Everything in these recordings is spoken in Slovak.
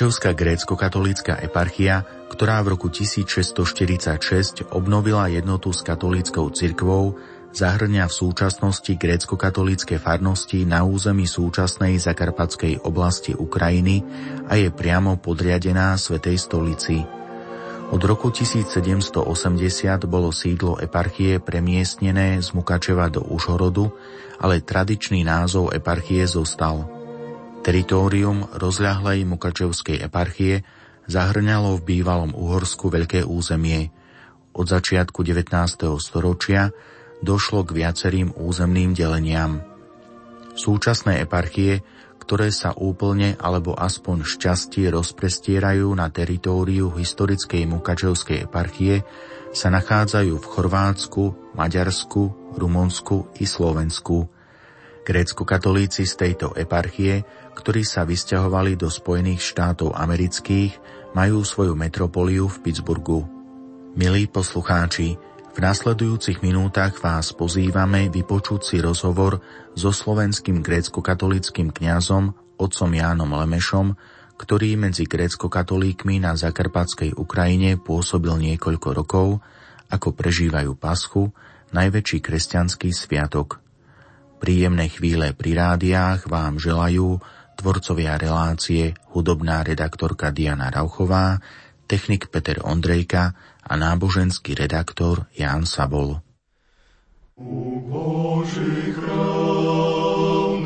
Mukačevská grécko-katolícka eparchia, ktorá v roku 1646 obnovila jednotu s katolíckou cirkvou, zahrňa v súčasnosti grécko-katolícke farnosti na území súčasnej zakarpatskej oblasti Ukrajiny a je priamo podriadená Svetej stolici. Od roku 1780 bolo sídlo eparchie premiestnené z Mukačeva do Užhorodu, ale tradičný názov eparchie zostal – Teritórium rozľahlej Mukačevskej eparchie zahrňalo v bývalom Uhorsku veľké územie. Od začiatku 19. storočia došlo k viacerým územným deleniam. Súčasné eparchie, ktoré sa úplne alebo aspoň šťastie rozprestierajú na teritóriu historickej Mukačevskej eparchie, sa nachádzajú v Chorvátsku, Maďarsku, Rumunsku i Slovensku. Grécko-katolíci z tejto eparchie ktorí sa vysťahovali do Spojených štátov amerických, majú svoju metropoliu v Pittsburghu. Milí poslucháči, v nasledujúcich minútach vás pozývame vypočuť si rozhovor so slovenským grécko-katolickým kňazom otcom Jánom Lemešom, ktorý medzi grécko-katolíkmi na zakarpatskej Ukrajine pôsobil niekoľko rokov, ako prežívajú Paschu, najväčší kresťanský sviatok. Príjemné chvíle pri rádiách vám želajú tvorcovia relácie hudobná redaktorka Diana Rauchová, technik Peter Ondrejka a náboženský redaktor Jan Sabol. U Boží chrám,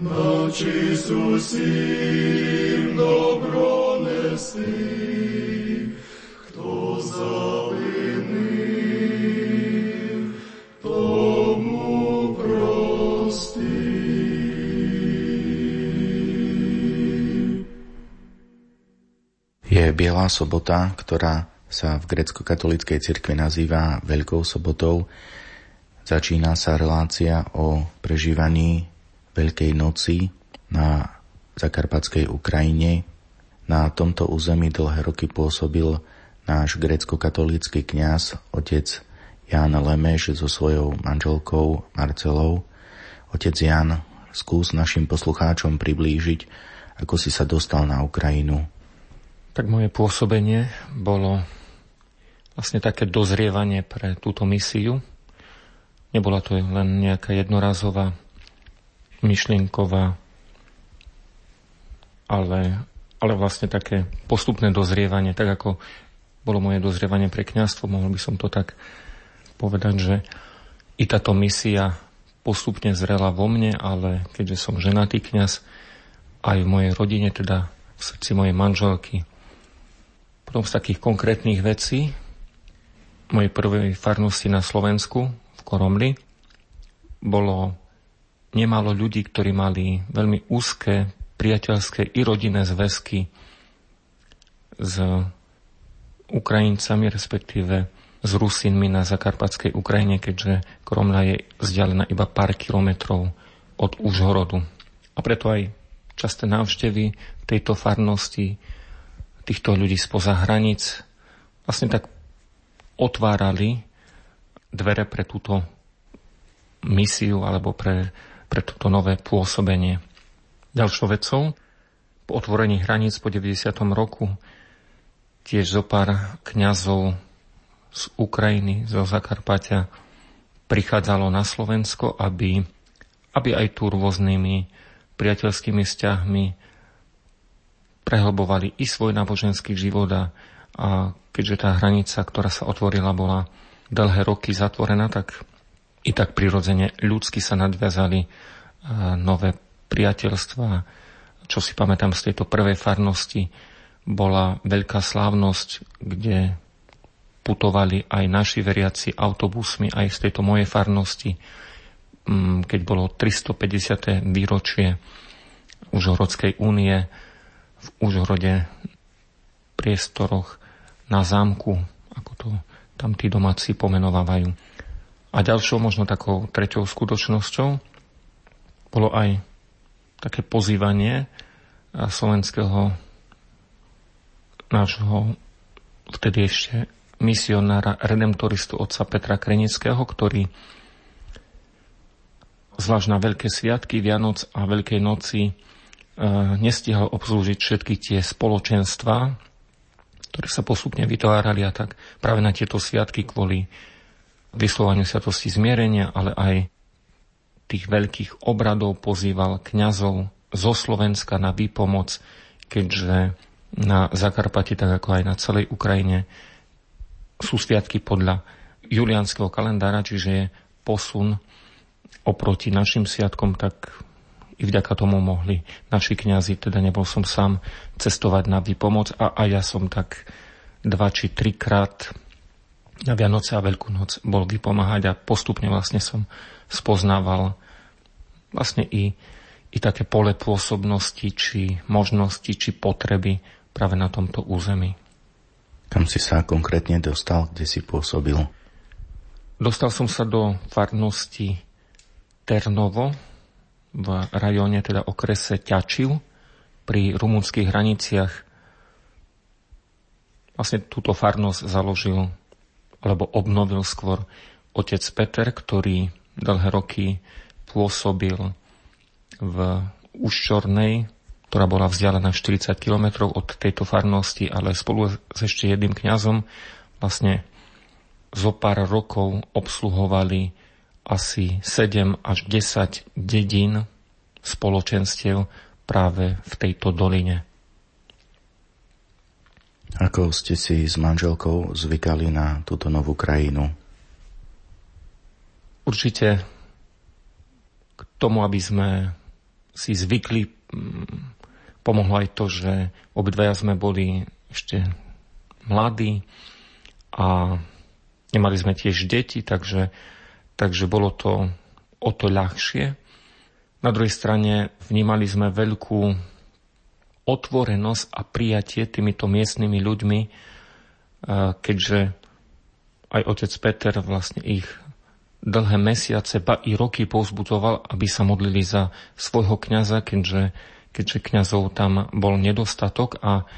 Nač Isus im dobro nesti, kto zavinil, tomu prosti. Je Biela sobota, ktorá sa v grecko-katolíckej cirkvi nazýva Veľkou sobotou. Začína sa relácia o prežívaní Veľkej noci na zakarpatskej Ukrajine. Na tomto území dlhé roky pôsobil náš grecko-katolícky kňaz, otec Jan Lemeš so svojou manželkou Marcelou. Otec Jan, skús našim poslucháčom priblížiť, ako si sa dostal na Ukrajinu. Tak moje pôsobenie bolo vlastne také dozrievanie pre túto misiu. Nebola to len nejaká jednorazová myšlienková ale, ale vlastne také postupné dozrievanie, tak ako bolo moje dozrievanie pre kňazstvo, mohol by som to tak povedať, že i táto misia postupne zrela vo mne, ale keďže som ženatý kňaz, aj v mojej rodine, teda v srdci mojej manželky. Potom z takých konkrétnych vecí, mojej prvej farnosti na Slovensku, v Koromli, bolo nemalo ľudí, ktorí mali veľmi úzke priateľské i rodinné zväzky s Ukrajincami, respektíve s Rusinmi na zakarpatskej Ukrajine, keďže Kromla je vzdialená iba pár kilometrov od Užhorodu. A preto aj časté návštevy tejto farnosti týchto ľudí spoza hranic vlastne tak otvárali dvere pre túto misiu alebo pre, pre toto nové pôsobenie. Ďalšou vecou, po otvorení hraníc po 90. roku tiež zo pár kňazov z Ukrajiny, zo Zakarpatia prichádzalo na Slovensko, aby, aby aj tu rôznymi priateľskými vzťahmi prehlbovali i svoj náboženský život a, a keďže tá hranica, ktorá sa otvorila, bola dlhé roky zatvorená, tak i tak prirodzene ľudsky sa nadviazali nové priateľstva. Čo si pamätám z tejto prvej farnosti, bola veľká slávnosť, kde putovali aj naši veriaci autobusmi aj z tejto mojej farnosti, mm, keď bolo 350. výročie Užhorodskej únie v Užhorode priestoroch na zámku, ako to tam tí domáci pomenovávajú. A ďalšou možno takou treťou skutočnosťou bolo aj také pozývanie slovenského nášho vtedy ešte misionára, redemptoristu otca Petra Krenického, ktorý zvlášť na Veľké sviatky, Vianoc a Veľkej noci e, nestihal obslúžiť všetky tie spoločenstva, ktoré sa postupne vytvárali a tak práve na tieto sviatky kvôli vyslovaniu sviatosti zmierenia, ale aj tých veľkých obradov pozýval kňazov zo Slovenska na výpomoc, keďže na Zakarpati, tak ako aj na celej Ukrajine, sú sviatky podľa julianského kalendára, čiže je posun oproti našim sviatkom, tak i vďaka tomu mohli naši kňazi, teda nebol som sám, cestovať na výpomoc a aj ja som tak dva či trikrát na Vianoce a Veľkú noc bol vypomáhať a postupne vlastne som spoznával vlastne i, i také pole pôsobnosti, či možnosti, či potreby práve na tomto území. Kam si sa konkrétne dostal, kde si pôsobil? Dostal som sa do farnosti Ternovo v rajóne, teda okrese Ťačiv pri rumunských hraniciach. Vlastne túto farnosť založil alebo obnovil skôr otec Peter, ktorý dlhé roky pôsobil v Uščornej, ktorá bola vzdialená 40 km od tejto farnosti, ale spolu s ešte jedným kňazom vlastne zo pár rokov obsluhovali asi 7 až 10 dedín spoločenstiev práve v tejto doline. Ako ste si s manželkou zvykali na túto novú krajinu? Určite k tomu, aby sme si zvykli, mm, pomohlo aj to, že obidvaja sme boli ešte mladí a nemali sme tiež deti, takže, takže bolo to o to ľahšie. Na druhej strane vnímali sme veľkú otvorenosť a prijatie týmito miestnymi ľuďmi, keďže aj otec Peter vlastne ich dlhé mesiace, ba i roky povzbudzoval, aby sa modlili za svojho kňaza, keďže, keďže kňazov tam bol nedostatok a,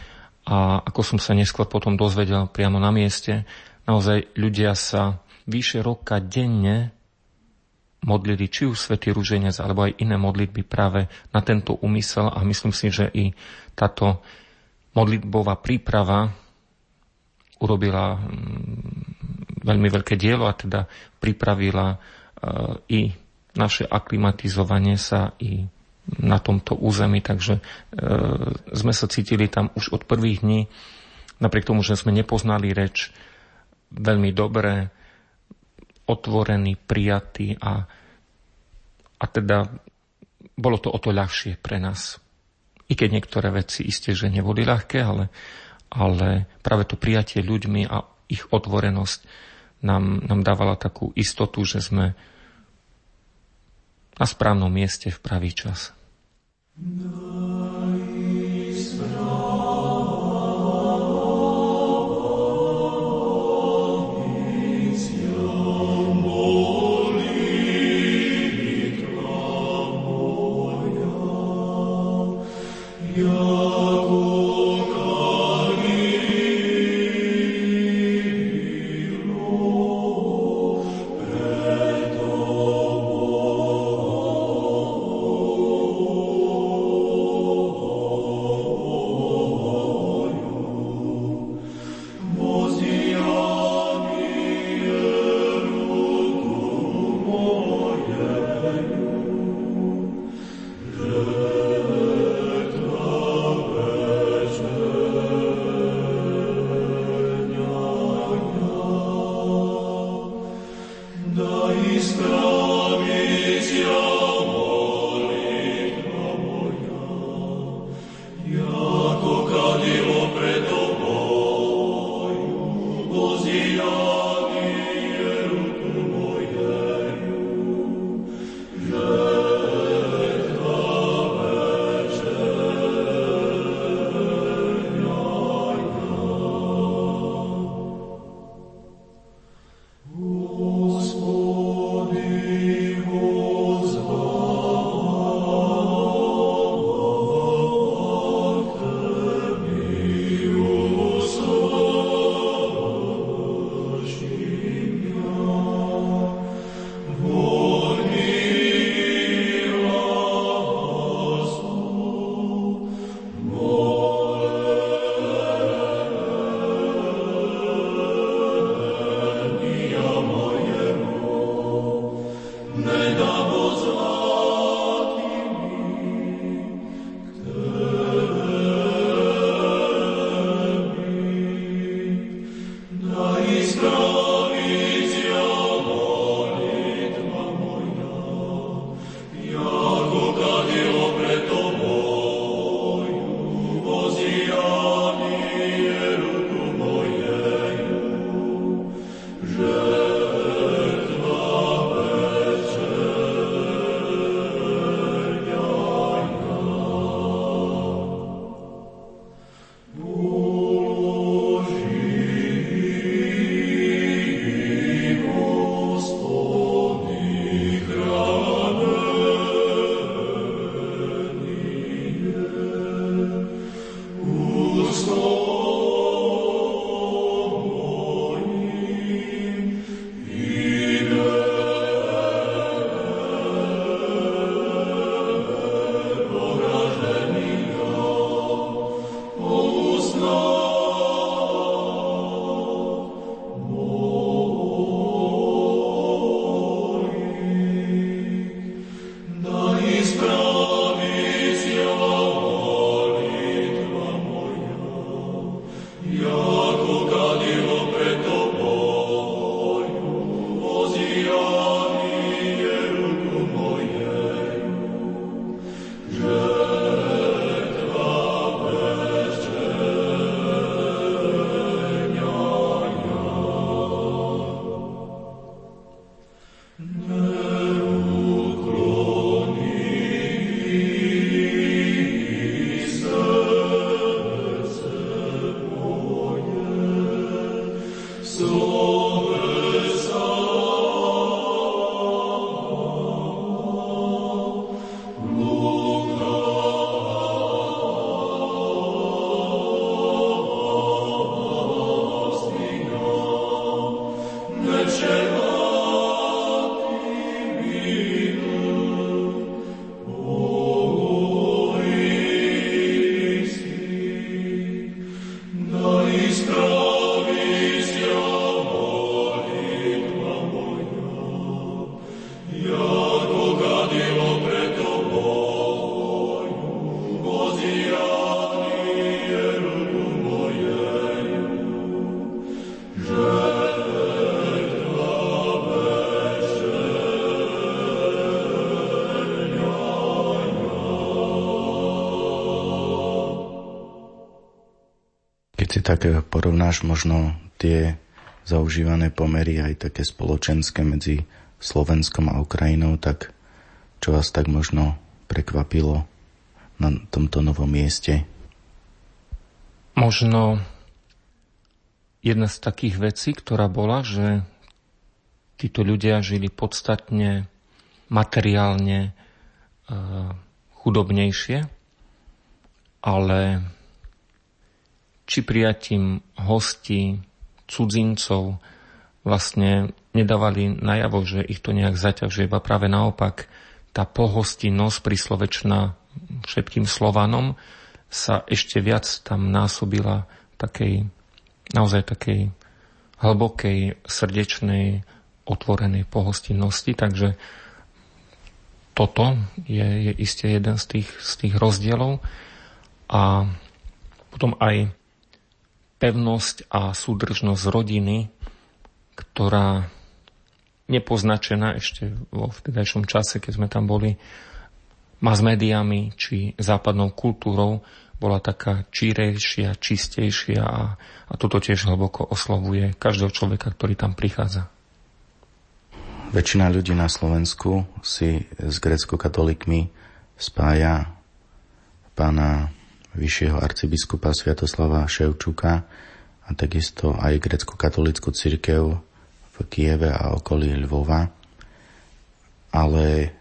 a ako som sa neskôr potom dozvedel priamo na mieste, naozaj ľudia sa vyše roka denne modlili či už Svetý Rúženec alebo aj iné modlitby práve na tento úmysel. A myslím si, že i táto modlitbová príprava urobila mm, veľmi veľké dielo a teda pripravila e, i naše aklimatizovanie sa i na tomto území, takže e, sme sa cítili tam už od prvých dní, napriek tomu, že sme nepoznali reč veľmi dobre, otvorený, prijatý a, a teda bolo to o to ľahšie pre nás. I keď niektoré veci isté, že neboli ľahké, ale, ale práve to prijatie ľuďmi a ich otvorenosť nám, nám dávala takú istotu, že sme na správnom mieste v pravý čas. No. nedá tak porovnáš možno tie zaužívané pomery aj také spoločenské medzi Slovenskom a Ukrajinou, tak čo vás tak možno prekvapilo na tomto novom mieste? Možno jedna z takých vecí, ktorá bola, že títo ľudia žili podstatne materiálne e, chudobnejšie, ale či prijatím hostí, cudzincov vlastne nedávali najavo, že ich to nejak zaťažuje, iba práve naopak tá pohostinnosť príslovečná všetkým Slovanom sa ešte viac tam násobila takej, naozaj takej hlbokej, srdečnej, otvorenej pohostinnosti, takže toto je, je iste jeden z tých, z tých rozdielov. A potom aj pevnosť a súdržnosť rodiny, ktorá nepoznačená ešte vo vtedajšom čase, keď sme tam boli mass médiami či západnou kultúrou, bola taká čírejšia, čistejšia a, a toto tiež hlboko oslovuje každého človeka, ktorý tam prichádza. Väčšina ľudí na Slovensku si s grecko-katolíkmi spája pána vyššieho arcibiskupa Sviatoslava Ševčuka a takisto aj grecko-katolickú cirkev v Kieve a okolí Lvova. Ale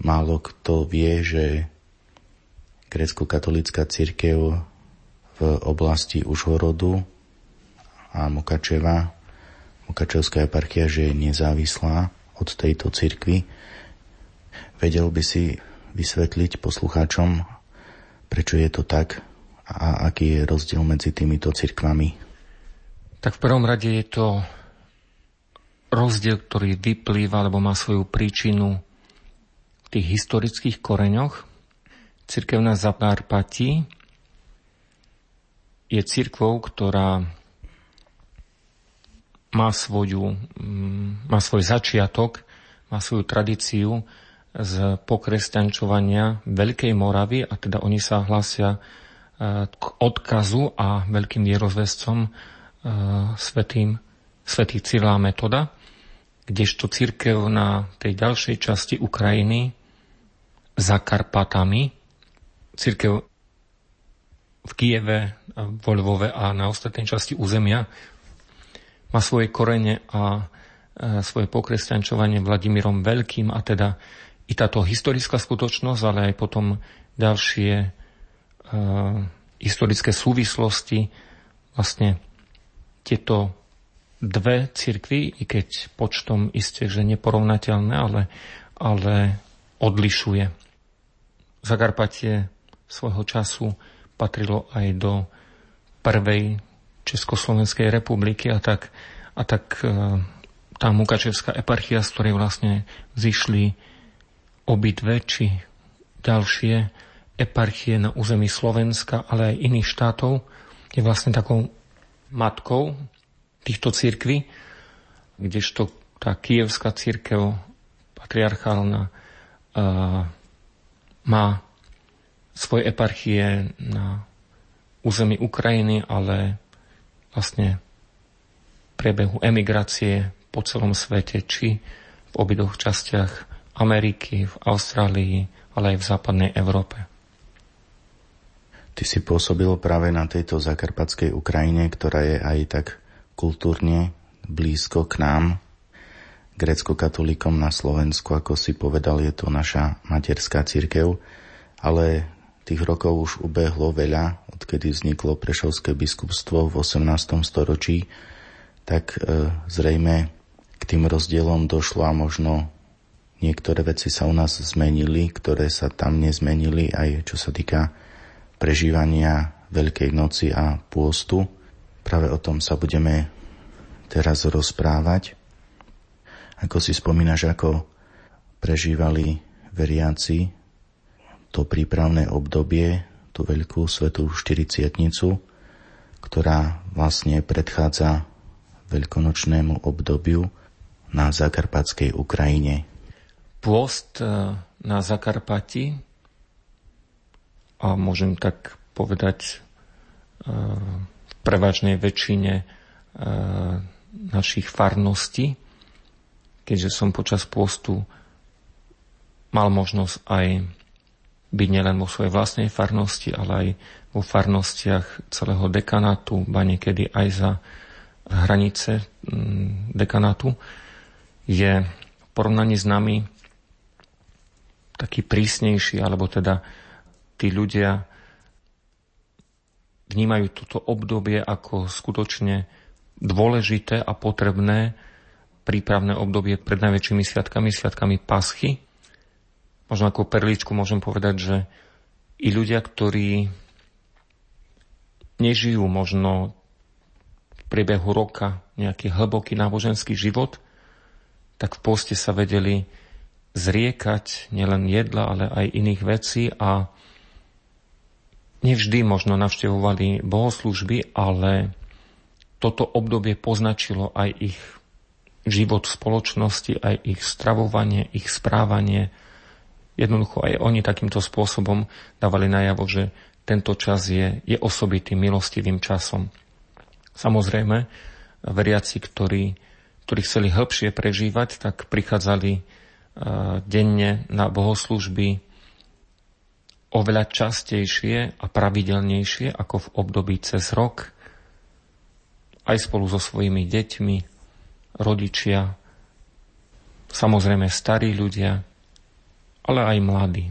málo kto vie, že grecko-katolická cirkev v oblasti Užhorodu a Mukačeva, Mukačevská eparchia, že je nezávislá od tejto cirkvy. Vedel by si vysvetliť poslucháčom, Prečo je to tak a aký je rozdiel medzi týmito cirkvami? Tak v prvom rade je to rozdiel, ktorý vyplýva alebo má svoju príčinu v tých historických koreňoch. Cirkevná Zakarpati je cirkvou, ktorá má, svoju, mm, má svoj začiatok, má svoju tradíciu z pokresťančovania Veľkej Moravy a teda oni sa hlásia e, k odkazu a veľkým vierozvescom e, svetým, svetý Cyrila Metoda, kdežto církev na tej ďalšej časti Ukrajiny za Karpatami, církev v Kieve, vo Lvove a na ostatnej časti územia má svoje korene a e, svoje pokresťančovanie Vladimírom Veľkým a teda i táto historická skutočnosť, ale aj potom ďalšie uh, historické súvislosti, vlastne tieto dve cirkvy, i keď počtom isté, že neporovnateľné, ale, ale odlišuje. Zakarpatie svojho času patrilo aj do prvej Československej republiky a tak, a tak uh, tá Mukačevská eparchia, z ktorej vlastne zišli obidve či ďalšie eparchie na území Slovenska, ale aj iných štátov, je vlastne takou matkou týchto církví, kdežto tá kievská církev patriarchálna uh, má svoje eparchie na území Ukrajiny, ale vlastne priebehu emigrácie po celom svete, či v obidvoch častiach Ameriky, v Austrálii, ale aj v západnej Európe. Ty si pôsobil práve na tejto zakarpatskej Ukrajine, ktorá je aj tak kultúrne blízko k nám, grecko-katolíkom na Slovensku, ako si povedal, je to naša materská církev, ale tých rokov už ubehlo veľa, odkedy vzniklo Prešovské biskupstvo v 18. storočí, tak e, zrejme k tým rozdielom došlo a možno niektoré veci sa u nás zmenili, ktoré sa tam nezmenili, aj čo sa týka prežívania Veľkej noci a pôstu. Práve o tom sa budeme teraz rozprávať. Ako si spomínaš, ako prežívali veriaci to prípravné obdobie, tú veľkú svetú štyriciatnicu, ktorá vlastne predchádza veľkonočnému obdobiu na zakarpatskej Ukrajine. Pôst e, na Zakarpati, a môžem tak povedať e, v prevažnej väčšine e, našich farností, keďže som počas pôstu mal možnosť aj byť nielen vo svojej vlastnej farnosti, ale aj vo farnostiach celého dekanátu, ba niekedy aj za hranice dekanátu, je v porovnaní s nami taký prísnejší, alebo teda tí ľudia vnímajú toto obdobie ako skutočne dôležité a potrebné prípravné obdobie pred najväčšími sviatkami, sviatkami Paschy, možno ako perličku môžem povedať, že i ľudia, ktorí nežijú možno v priebehu roka nejaký hlboký náboženský život, tak v poste sa vedeli zriekať nielen jedla, ale aj iných vecí a nevždy možno navštevovali bohoslužby, ale toto obdobie poznačilo aj ich život v spoločnosti, aj ich stravovanie, ich správanie, Jednoducho aj oni takýmto spôsobom dávali najavo, že tento čas je, je osobitým milostivým časom. Samozrejme, veriaci, ktorí, ktorí chceli hĺbšie prežívať, tak prichádzali denne na bohoslužby oveľa častejšie a pravidelnejšie ako v období cez rok, aj spolu so svojimi deťmi, rodičia, samozrejme starí ľudia, ale aj mladí.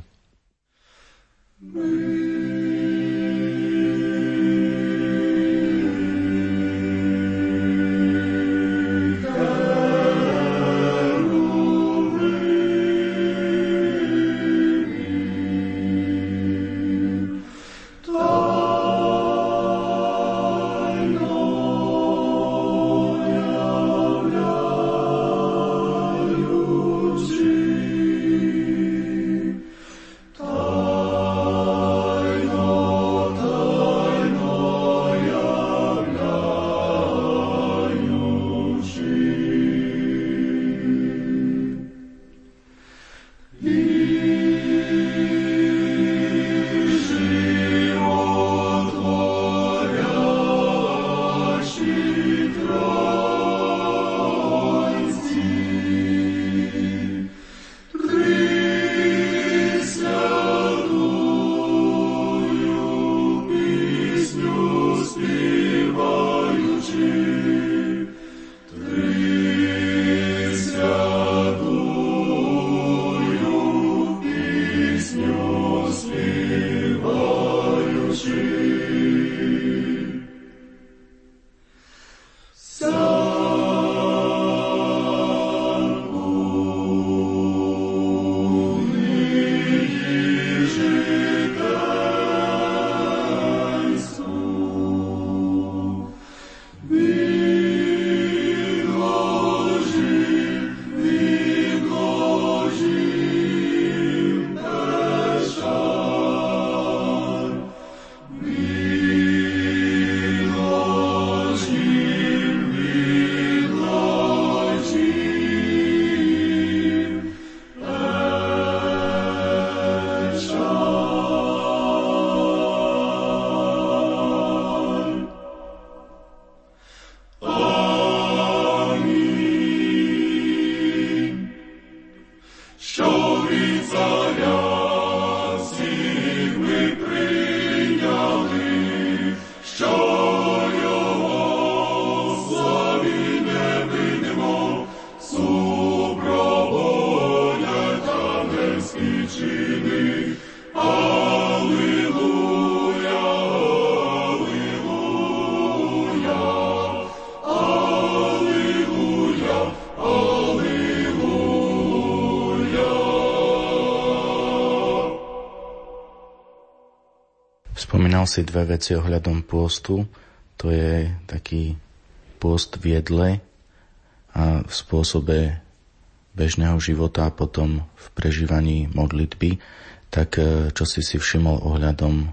Spomínal si dve veci ohľadom pôstu. To je taký pôst v jedle a v spôsobe bežného života a potom v prežívaní modlitby. Tak e, čo si si všimol ohľadom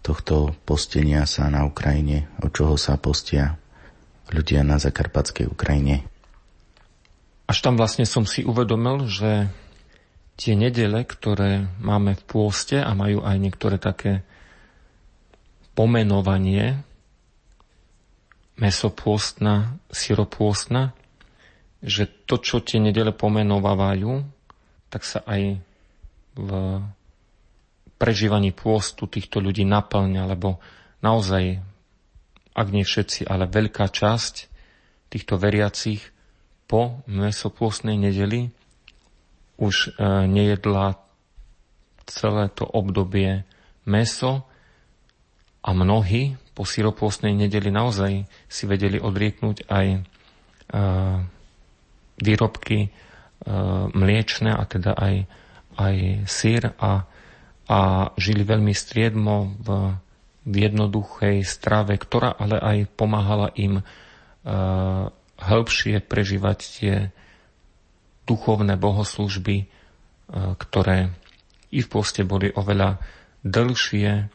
tohto postenia sa na Ukrajine, od čoho sa postia ľudia na zakarpatskej Ukrajine? Až tam vlastne som si uvedomil, že tie nedele, ktoré máme v pôste a majú aj niektoré také pomenovanie mesopôstna, syropôstna, že to, čo tie nedele pomenovávajú, tak sa aj v prežívaní pôstu týchto ľudí naplňa, lebo naozaj, ak nie všetci, ale veľká časť týchto veriacich po mesopôstnej nedeli už e, nejedla celé to obdobie meso, a mnohí po syropôstnej nedeli naozaj si vedeli odrieknúť aj e, výrobky e, mliečne a teda aj, aj sír a, a žili veľmi striedmo v, v jednoduchej strave, ktorá ale aj pomáhala im e, hĺbšie prežívať tie duchovné bohoslužby, ktoré i v poste boli oveľa dlhšie,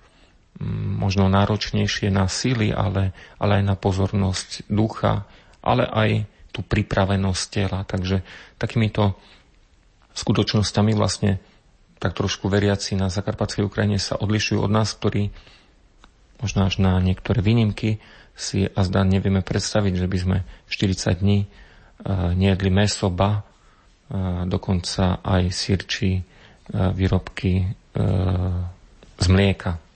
možno náročnejšie na síly, ale, ale aj na pozornosť ducha, ale aj tú pripravenosť tela. Takže takýmito skutočnosťami vlastne tak trošku veriaci na Zakarpatskej Ukrajine sa odlišujú od nás, ktorí možno až na niektoré výnimky si a zdá nevieme predstaviť, že by sme 40 dní uh, nejedli meso, ba uh, dokonca aj sírči uh, výrobky z mlieka.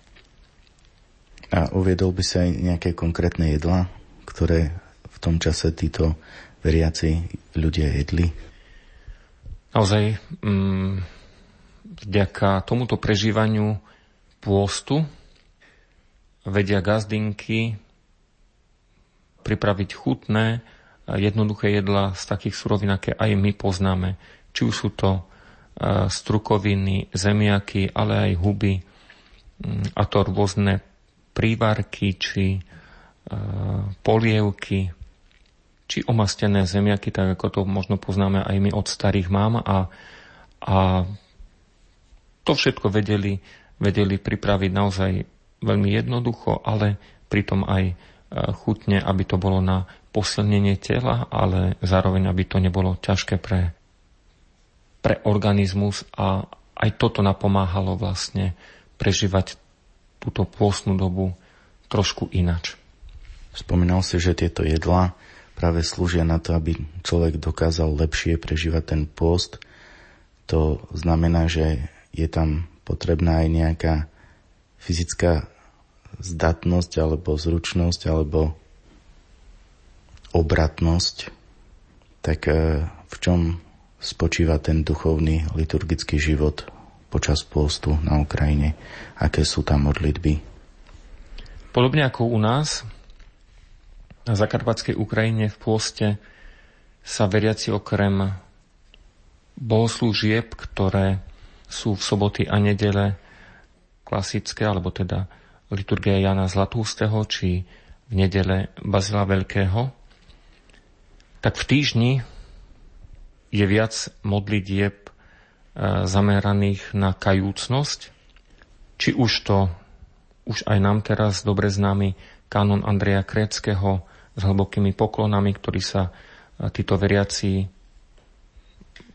A uviedol by sa aj nejaké konkrétne jedlá, ktoré v tom čase títo veriaci ľudia jedli? Naozaj, mm, vďaka tomuto prežívaniu pôstu vedia gazdinky pripraviť chutné, jednoduché jedla z takých surovín, aké aj my poznáme. Či už sú to strukoviny, zemiaky, ale aj huby mm, a to rôzne prívarky či e, polievky či omastené zemiaky, tak ako to možno poznáme aj my od starých mám a, a to všetko vedeli, vedeli pripraviť naozaj veľmi jednoducho, ale pritom aj e, chutne, aby to bolo na posilnenie tela, ale zároveň, aby to nebolo ťažké pre, pre organizmus a aj toto napomáhalo vlastne prežívať túto pôstnu dobu trošku inač. Spomínal si, že tieto jedlá práve slúžia na to, aby človek dokázal lepšie prežívať ten post. To znamená, že je tam potrebná aj nejaká fyzická zdatnosť alebo zručnosť alebo obratnosť. Tak e, v čom spočíva ten duchovný liturgický život počas pôstu na Ukrajine, aké sú tam modlitby. Podobne ako u nás, na zakarpatskej Ukrajine v pôste sa veriaci okrem bohoslúžieb, ktoré sú v soboty a nedele klasické, alebo teda liturgia Jana Zlatústeho, či v nedele Bazila Veľkého, tak v týždni je viac modlitieb zameraných na kajúcnosť, či už to už aj nám teraz dobre známy kanon Andreja Kreckého s hlbokými poklonami, ktorý sa e, títo veriaci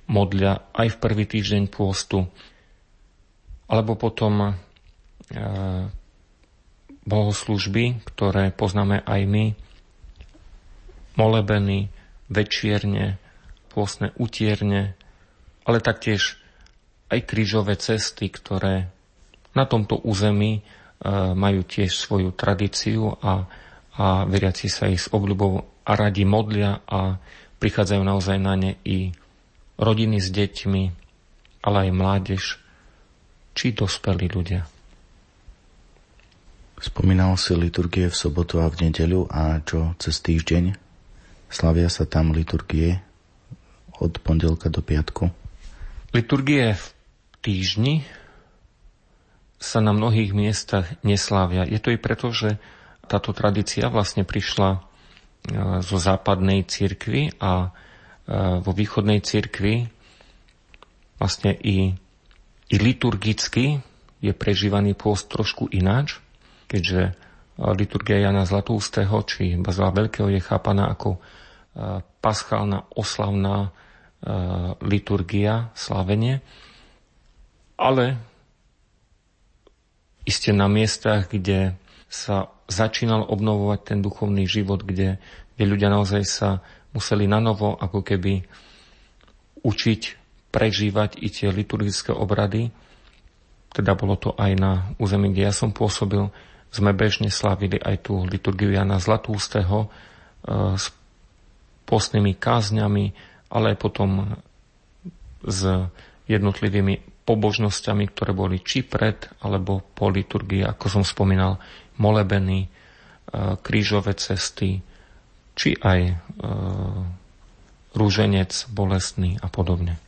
modlia aj v prvý týždeň pôstu, alebo potom e, bohoslužby, ktoré poznáme aj my, molebeny, večierne, pôstne utierne, ale taktiež aj krížové cesty, ktoré na tomto území e, majú tiež svoju tradíciu a, a veriaci sa ich s obľubou a radi modlia a prichádzajú naozaj na ne i rodiny s deťmi, ale aj mládež, či dospelí ľudia. Spomínal si liturgie v sobotu a v nedeľu a čo cez týždeň? Slavia sa tam liturgie od pondelka do piatku? Liturgie v týždni sa na mnohých miestach neslávia. Je to i preto, že táto tradícia vlastne prišla e, zo západnej cirkvi a e, vo východnej cirkvi vlastne i, i liturgicky je prežívaný pôst trošku ináč, keďže e, liturgia Jana Zlatústého či Bazila Veľkého je chápaná ako paschálna oslavná liturgia, slávenie, ale iste na miestach, kde sa začínal obnovovať ten duchovný život, kde, kde ľudia naozaj sa museli na novo ako keby učiť, prežívať i tie liturgické obrady. Teda bolo to aj na území, kde ja som pôsobil. Sme bežne slávili aj tú liturgiu Jana Zlatústeho e, s postnými kázňami, ale aj potom s jednotlivými pobožnosťami, ktoré boli či pred alebo po liturgii, ako som spomínal, molebeny, e, krížové cesty, či aj e, rúženec bolestný a podobne.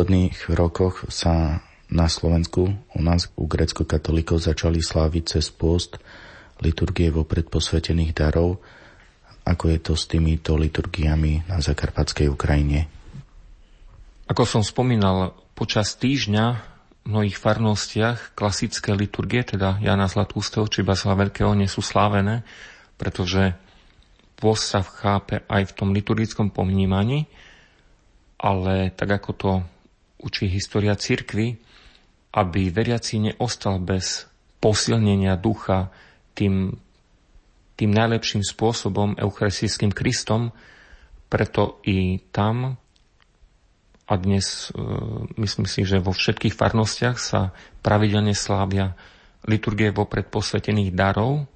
Posledných rokoch sa na Slovensku u nás u grecko-katolíkov začali sláviť cez post liturgie vo predposvetených darov. Ako je to s týmito liturgiami na zakarpatskej Ukrajine? Ako som spomínal, počas týždňa v mnohých farnostiach klasické liturgie, teda Jana Zlatústeho či Basila Veľkého, nie sú slávené, pretože post sa chápe aj v tom liturgickom pomnímaní, ale tak ako to učí história cirkvy, aby veriaci neostal bez posilnenia ducha tým, tým najlepším spôsobom eucharistickým Kristom, preto i tam, a dnes myslím si, že vo všetkých farnostiach sa pravidelne slávia liturgie vopred posvetených darov,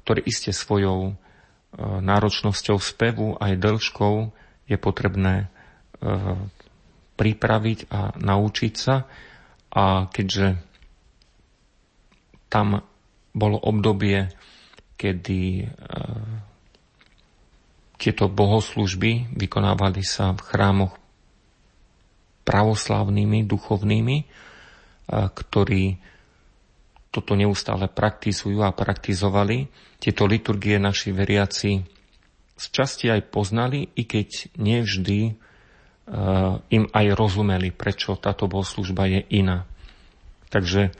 ktoré iste svojou náročnosťou spevu aj dĺžkou je potrebné pripraviť a naučiť sa. A keďže tam bolo obdobie, kedy tieto bohoslužby vykonávali sa v chrámoch pravoslavnými, duchovnými, ktorí toto neustále praktizujú a praktizovali. Tieto liturgie naši veriaci z časti aj poznali, i keď nevždy im aj rozumeli, prečo táto bohoslužba je iná. Takže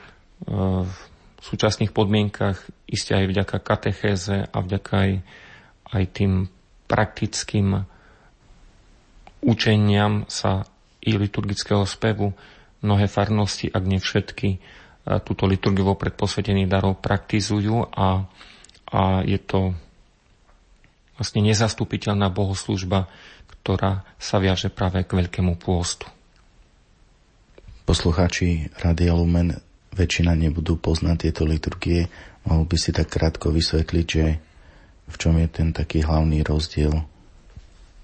v súčasných podmienkach, iste aj vďaka katechéze a vďaka aj, aj tým praktickým učeniam sa i liturgického spevu mnohé farnosti, ak nie všetky, e, túto liturgiu pred posvetených darov praktizujú a, a je to vlastne nezastupiteľná bohoslužba, ktorá sa viaže práve k veľkému pôstu. Poslucháči Radia Lumen väčšina nebudú poznať tieto liturgie. Mohol by si tak krátko vysvetliť, že v čom je ten taký hlavný rozdiel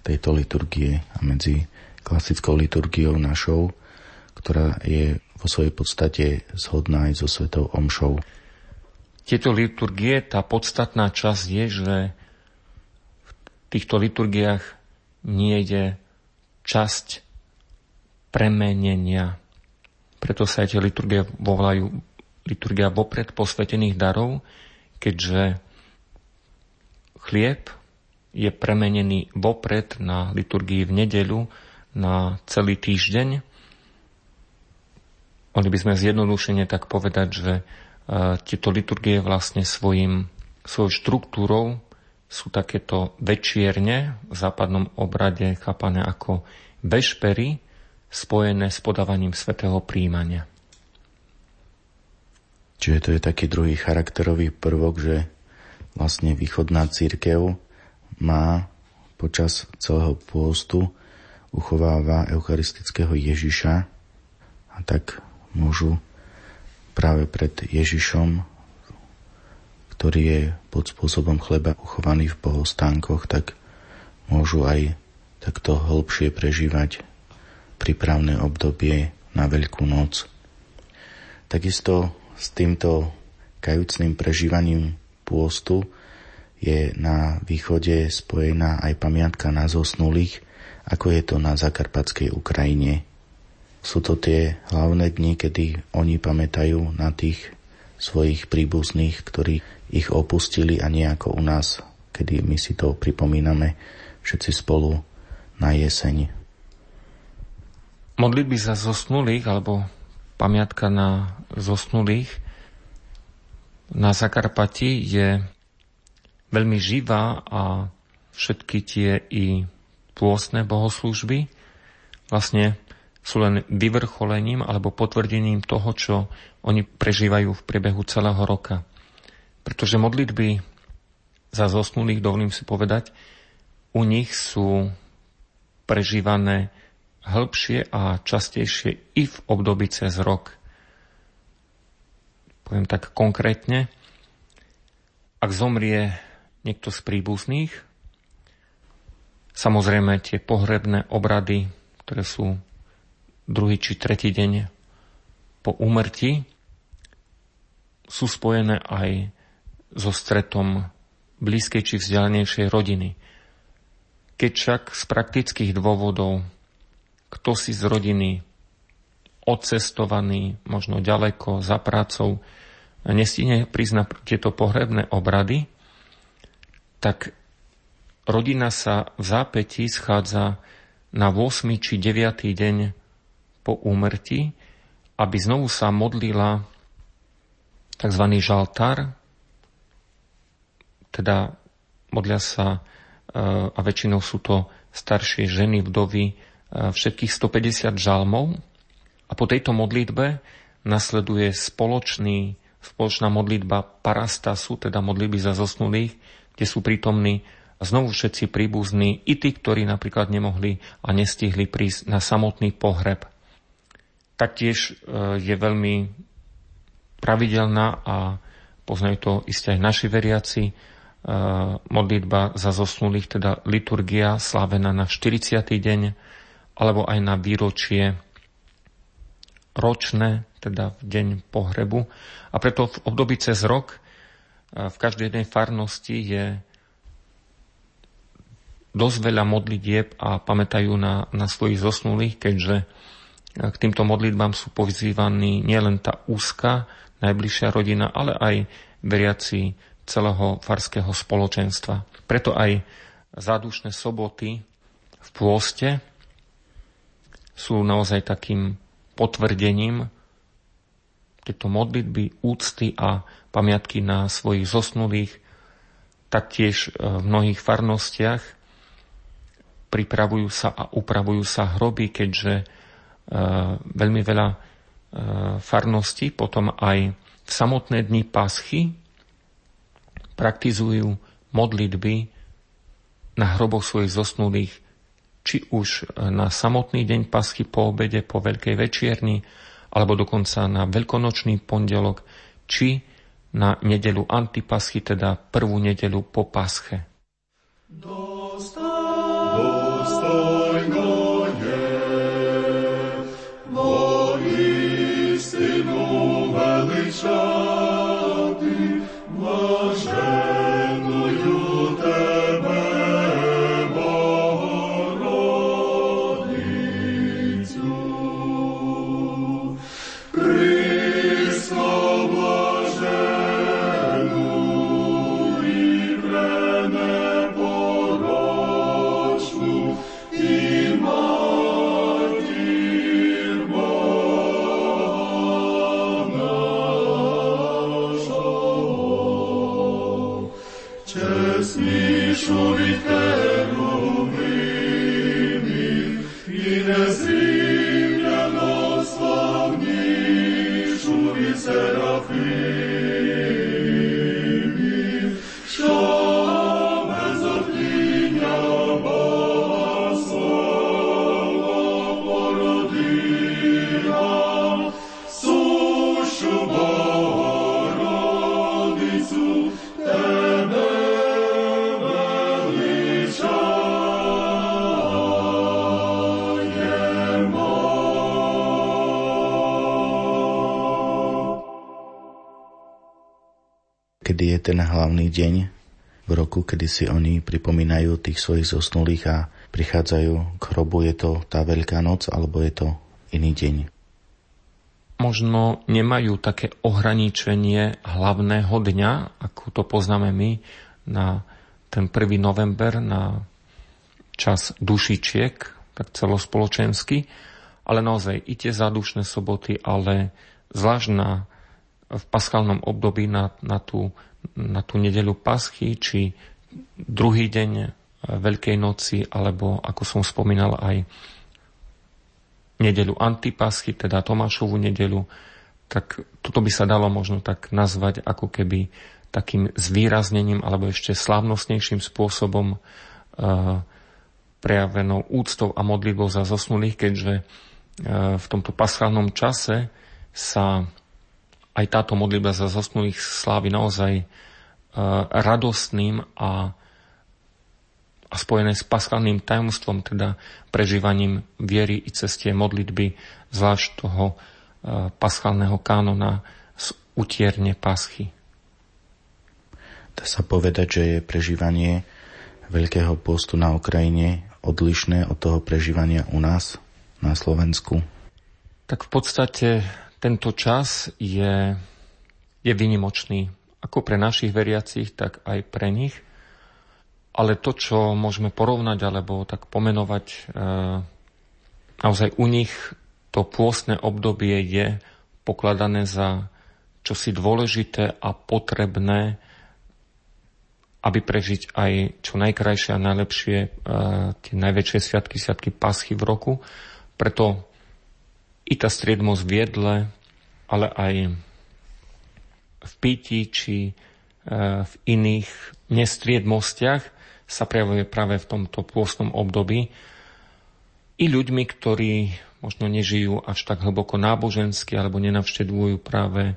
tejto liturgie a medzi klasickou liturgiou našou, ktorá je vo svojej podstate zhodná aj so svetou omšou. Tieto liturgie, tá podstatná časť je, že týchto liturgiách nie je časť premenenia. Preto sa aj tie liturgie volajú liturgia vopred posvetených darov, keďže Chlieb je premenený vopred na liturgii v nedeľu na celý týždeň. Mohli by sme zjednodušene tak povedať, že e, tieto liturgie vlastne svojim, svojou štruktúrou sú takéto večierne v západnom obrade chápané ako vešpery spojené s podávaním svetého príjmania. Čiže to je taký druhý charakterový prvok, že vlastne východná církev má počas celého pôstu uchováva eucharistického Ježiša a tak môžu práve pred Ježišom, ktorý je pod spôsobom chleba uchovaný v bohostánkoch, tak môžu aj takto hlbšie prežívať prípravné obdobie na Veľkú noc. Takisto s týmto kajúcným prežívaním pôstu je na východe spojená aj pamiatka na zosnulých, ako je to na zakarpatskej Ukrajine. Sú to tie hlavné dni, kedy oni pamätajú na tých svojich príbuzných, ktorí ich opustili a nie ako u nás, kedy my si to pripomíname všetci spolu na jeseň. Modlitby za zosnulých alebo pamiatka na zosnulých na Zakarpati je veľmi živá a všetky tie i pôstne bohoslúžby vlastne sú len vyvrcholením alebo potvrdením toho, čo oni prežívajú v priebehu celého roka. Pretože modlitby za zosnulých, dovolím si povedať, u nich sú prežívané hĺbšie a častejšie i v období cez rok poviem tak konkrétne, ak zomrie niekto z príbuzných, samozrejme tie pohrebné obrady, ktoré sú druhý či tretí deň po úmrti, sú spojené aj so stretom blízkej či vzdialenejšej rodiny. Keď však z praktických dôvodov kto si z rodiny odcestovaný, možno ďaleko za prácou, nestihne na tieto pohrebné obrady, tak rodina sa v zápätí schádza na 8. či 9. deň po úmrti, aby znovu sa modlila tzv. žaltár, teda modlia sa, e, a väčšinou sú to staršie ženy, vdovy, e, všetkých 150 žalmov. A po tejto modlitbe nasleduje spoločný spoločná modlitba parastasu, teda modlitby za zosnulých, kde sú prítomní znovu všetci príbuzní, i tí, ktorí napríklad nemohli a nestihli prísť na samotný pohreb. Taktiež e, je veľmi pravidelná a poznajú to isté aj naši veriaci, e, modlitba za zosnulých, teda liturgia slávená na 40. deň alebo aj na výročie ročné, teda v deň pohrebu. A preto v období cez rok e, v každej jednej farnosti je dosť veľa modlitieb a pamätajú na, na svojich zosnulých, keďže k týmto modlitbám sú povzývaní nielen tá úzka, najbližšia rodina, ale aj veriaci celého farského spoločenstva. Preto aj zádušné soboty v pôste sú naozaj takým potvrdením tieto modlitby, úcty a pamiatky na svojich zosnulých, taktiež e, v mnohých farnostiach pripravujú sa a upravujú sa hroby, keďže veľmi veľa e, farností potom aj v samotné dni paschy praktizujú modlitby na hroboch svojich zosnulých, či už na samotný deň paschy po obede, po Veľkej večierni, alebo dokonca na veľkonočný pondelok, či na nedelu antipaschy, teda prvú nedelu po pasche. Dostal ten hlavný deň v roku, kedy si oni pripomínajú tých svojich zosnulých a prichádzajú k hrobu. Je to tá Veľká noc alebo je to iný deň? Možno nemajú také ohraničenie hlavného dňa, ako to poznáme my, na ten 1. november, na čas dušičiek, tak celospoločensky, ale naozaj i tie zádušné soboty, ale zvlášť na, v paschálnom období na, na tú na tú nedeľu paschy, či druhý deň e, Veľkej noci, alebo ako som spomínal aj nedeľu antipaschy, teda Tomášovú nedeľu, tak toto by sa dalo možno tak nazvať ako keby takým zvýraznením alebo ešte slávnostnejším spôsobom e, prejavenou úctou a modlitbou za zosnulých, keďže e, v tomto paschálnom čase sa aj táto modlitba za zosnulých slávy naozaj e, radostným a, a spojené s paschálnym tajomstvom, teda prežívaním viery i cestie modlitby, zvlášť toho e, paschálneho kánona z utierne paschy. Dá sa povedať, že je prežívanie Veľkého postu na Ukrajine odlišné od toho prežívania u nás na Slovensku? Tak v podstate tento čas je, je vynimočný ako pre našich veriacich, tak aj pre nich. Ale to, čo môžeme porovnať alebo tak pomenovať, e, naozaj u nich to pôstne obdobie je pokladané za čosi dôležité a potrebné, aby prežiť aj čo najkrajšie a najlepšie e, tie najväčšie sviatky, sviatky paschy v roku. Preto i tá striednosť v jedle, ale aj v pití či e, v iných nestriedmostiach sa prejavuje práve v tomto pôstnom období. I ľuďmi, ktorí možno nežijú až tak hlboko nábožensky alebo nenavštedujú práve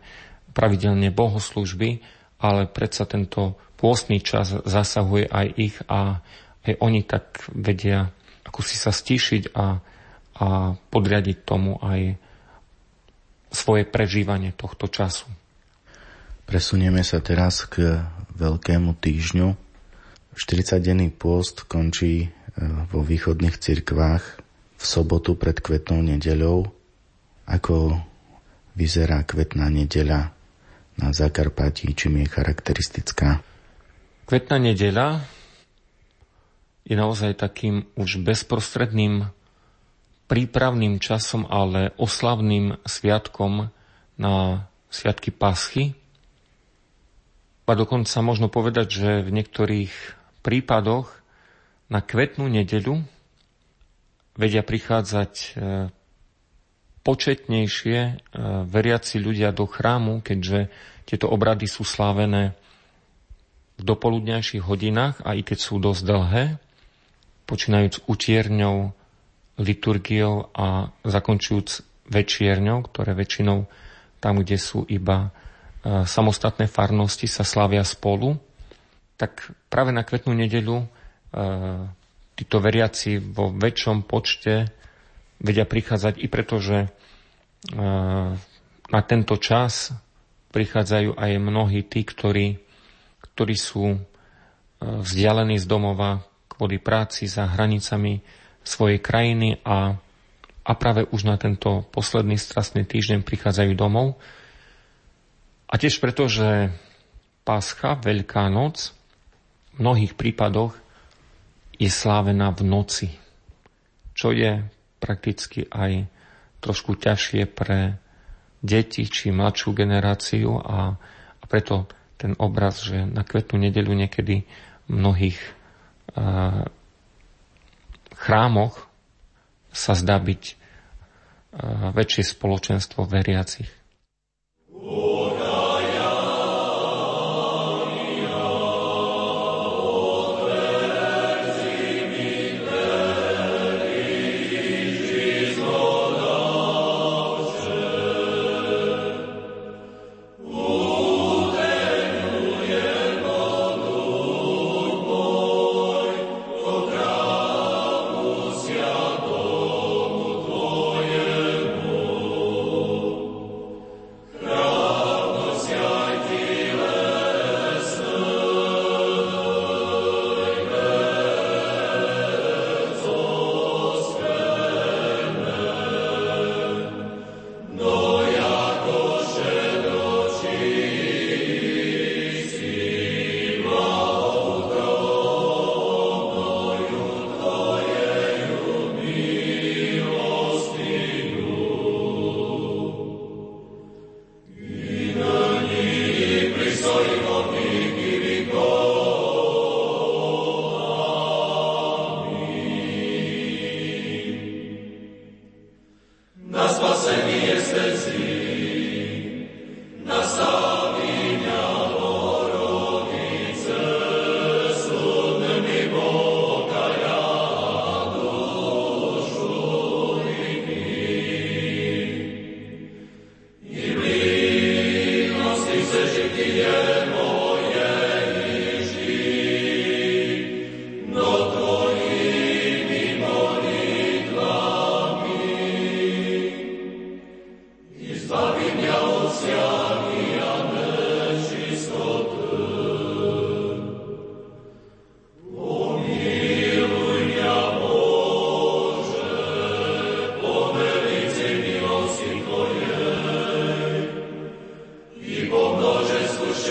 pravidelne bohoslužby, ale predsa tento pôstny čas zasahuje aj ich a aj oni tak vedia ako si sa stíšiť a, a podriadiť tomu aj svoje prežívanie tohto času. Presunieme sa teraz k Veľkému týždňu. 40-denný pôst končí e, vo východných cirkvách v sobotu pred kvetnou nedeľou. Ako vyzerá kvetná nedeľa na Zakarpatí, čím je charakteristická? Kvetná nedeľa je naozaj takým už bezprostredným prípravným časom, ale oslavným sviatkom na sviatky Paschy, a dokonca možno povedať, že v niektorých prípadoch na kvetnú nedeľu vedia prichádzať e, početnejšie e, veriaci ľudia do chrámu, keďže tieto obrady sú slávené v dopoludňajších hodinách a i keď sú dosť dlhé, počínajúc utierňou, liturgiou a zakončujúc večierňou, ktoré väčšinou tam, kde sú iba E, samostatné farnosti sa slavia spolu, tak práve na kvetnú nedeľu e, títo veriaci vo väčšom počte vedia prichádzať i preto, že e, na tento čas prichádzajú aj mnohí tí, ktorí, ktorí sú vzdialení z domova kvôli práci za hranicami svojej krajiny a, a práve už na tento posledný strastný týždeň prichádzajú domov. A tiež preto, že Pascha, Veľká noc, v mnohých prípadoch je slávená v noci, čo je prakticky aj trošku ťažšie pre deti či mladšiu generáciu a, a preto ten obraz, že na kvetnú nedeľu niekedy mnohých uh, chrámoch sa zdá byť uh, väčšie spoločenstvo veriacich. Počas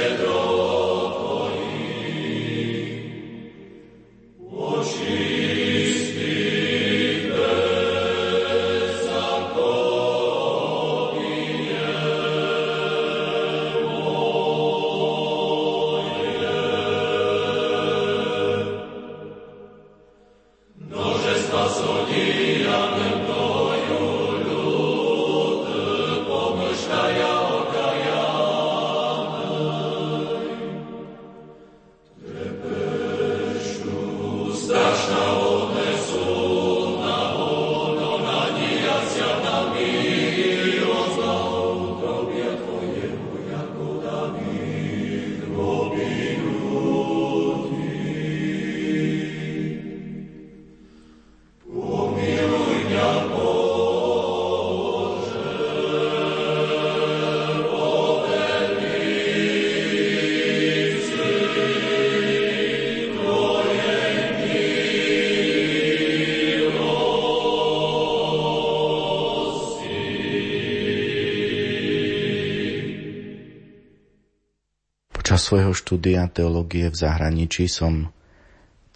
nosotros. Svojho štúdia teológie v zahraničí som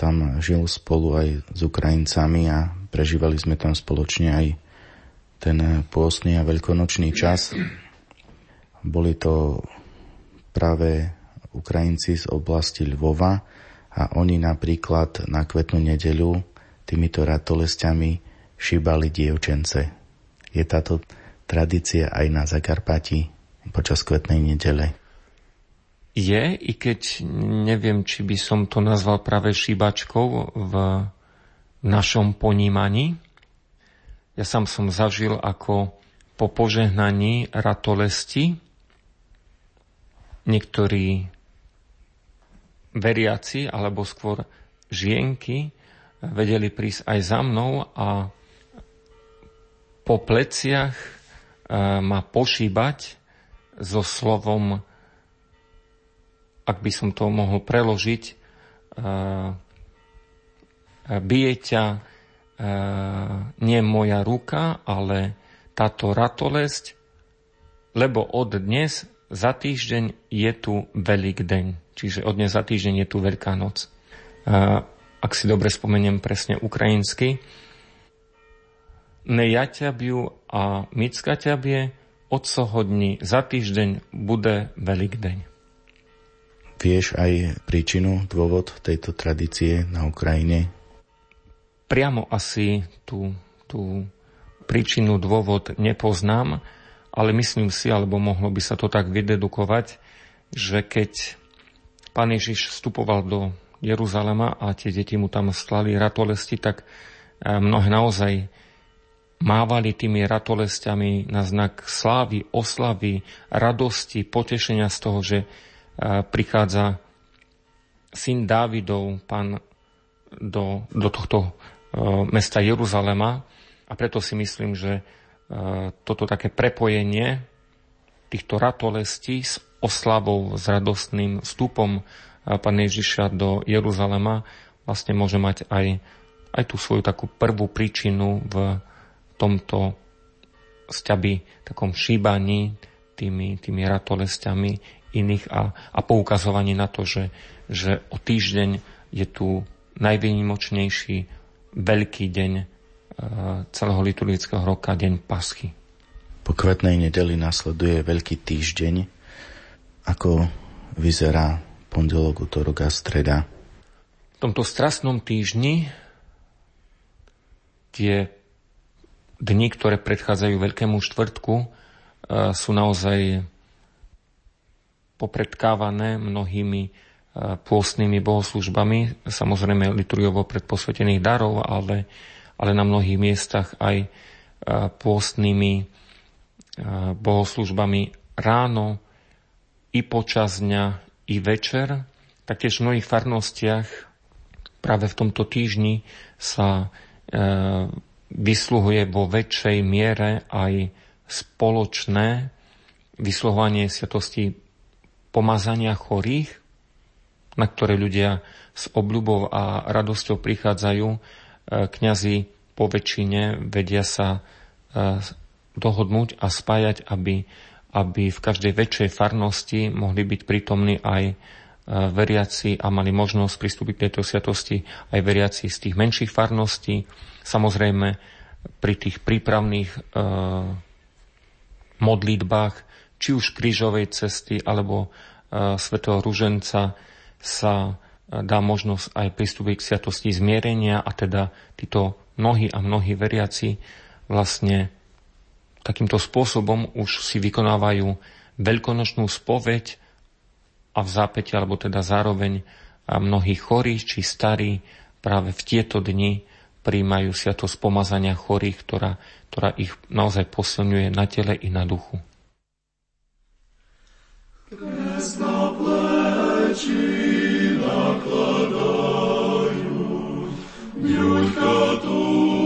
tam žil spolu aj s Ukrajincami a prežívali sme tam spoločne aj ten pôstny a veľkonočný čas. Boli to práve Ukrajinci z oblasti Lvova a oni napríklad na kvetnú nedeľu týmito ratolestiami šíbali dievčence. Je táto tradícia aj na Zakarpati počas kvetnej nedele? Je, i keď neviem, či by som to nazval práve šíbačkou v našom ponímaní. Ja sám som zažil, ako po požehnaní ratolesti niektorí veriaci, alebo skôr žienky, vedeli prísť aj za mnou a po pleciach e, ma pošíbať so slovom, ak by som to mohol preložiť, e, bije ťa e, nie moja ruka, ale táto ratolesť, lebo od dnes za týždeň je tu veľký deň. Čiže od dnes za týždeň je tu Veľká noc. Ak si dobre spomeniem presne ukrajinsky, nejaťabiu a mickaťabie odsohodni za týždeň bude veľký deň. Vieš aj príčinu, dôvod tejto tradície na Ukrajine? Priamo asi tú, tú príčinu, dôvod nepoznám, ale myslím si, alebo mohlo by sa to tak vydedukovať, že keď pán Ježiš vstupoval do Jeruzalema a tie deti mu tam stlali ratolesti, tak eh, mnohé naozaj mávali tými ratolestiami na znak slávy, oslavy, radosti, potešenia z toho, že e, prichádza syn Dávidov, pán do, do tohto e, mesta Jeruzalema. A preto si myslím, že e, toto také prepojenie týchto ratolestí s oslavou, s radostným vstupom Pána Ježiša do Jeruzalema vlastne môže mať aj, aj tú svoju takú prvú príčinu v tomto sťaby, takom šíbaní tými, tými ratolestiami iných a, a poukazovaní na to, že, že o týždeň je tu najvýnimočnejší veľký deň e, celého liturgického roka, deň Paschy. Po kvetnej nedeli nasleduje Veľký týždeň. Ako vyzerá pondelok, útorok a streda? V tomto strastnom týždni tie dni, ktoré predchádzajú Veľkému štvrtku, e, sú naozaj popredkávané mnohými e, pôstnymi bohoslužbami, samozrejme liturgiovo predposvetených darov, ale, ale na mnohých miestach aj e, pôstnymi bohoslužbami ráno, i počas dňa, i večer. Taktiež v mnohých farnostiach práve v tomto týždni sa vysluhuje vo väčšej miere aj spoločné vysluhovanie sviatosti pomazania chorých, na ktoré ľudia s obľubou a radosťou prichádzajú. E, kňazi po väčšine vedia sa e, dohodnúť a spájať, aby, aby v každej väčšej farnosti mohli byť prítomní aj e, veriaci a mali možnosť pristúpiť k tejto sviatosti aj veriaci z tých menších farností, Samozrejme, pri tých prípravných e, modlitbách, či už krížovej cesty alebo e, svätého Ruženca sa e, dá možnosť aj pristúpiť k sviatosti zmierenia a teda títo mnohí a mnohí veriaci vlastne takýmto spôsobom už si vykonávajú veľkonočnú spoveď a v zápäti, alebo teda zároveň a mnohí chorí či starí práve v tieto dni príjmajú sviatosť pomazania chorých, ktorá, ktorá ich naozaj posilňuje na tele i na duchu. Kres na pleči nakladajú, ňuďka tu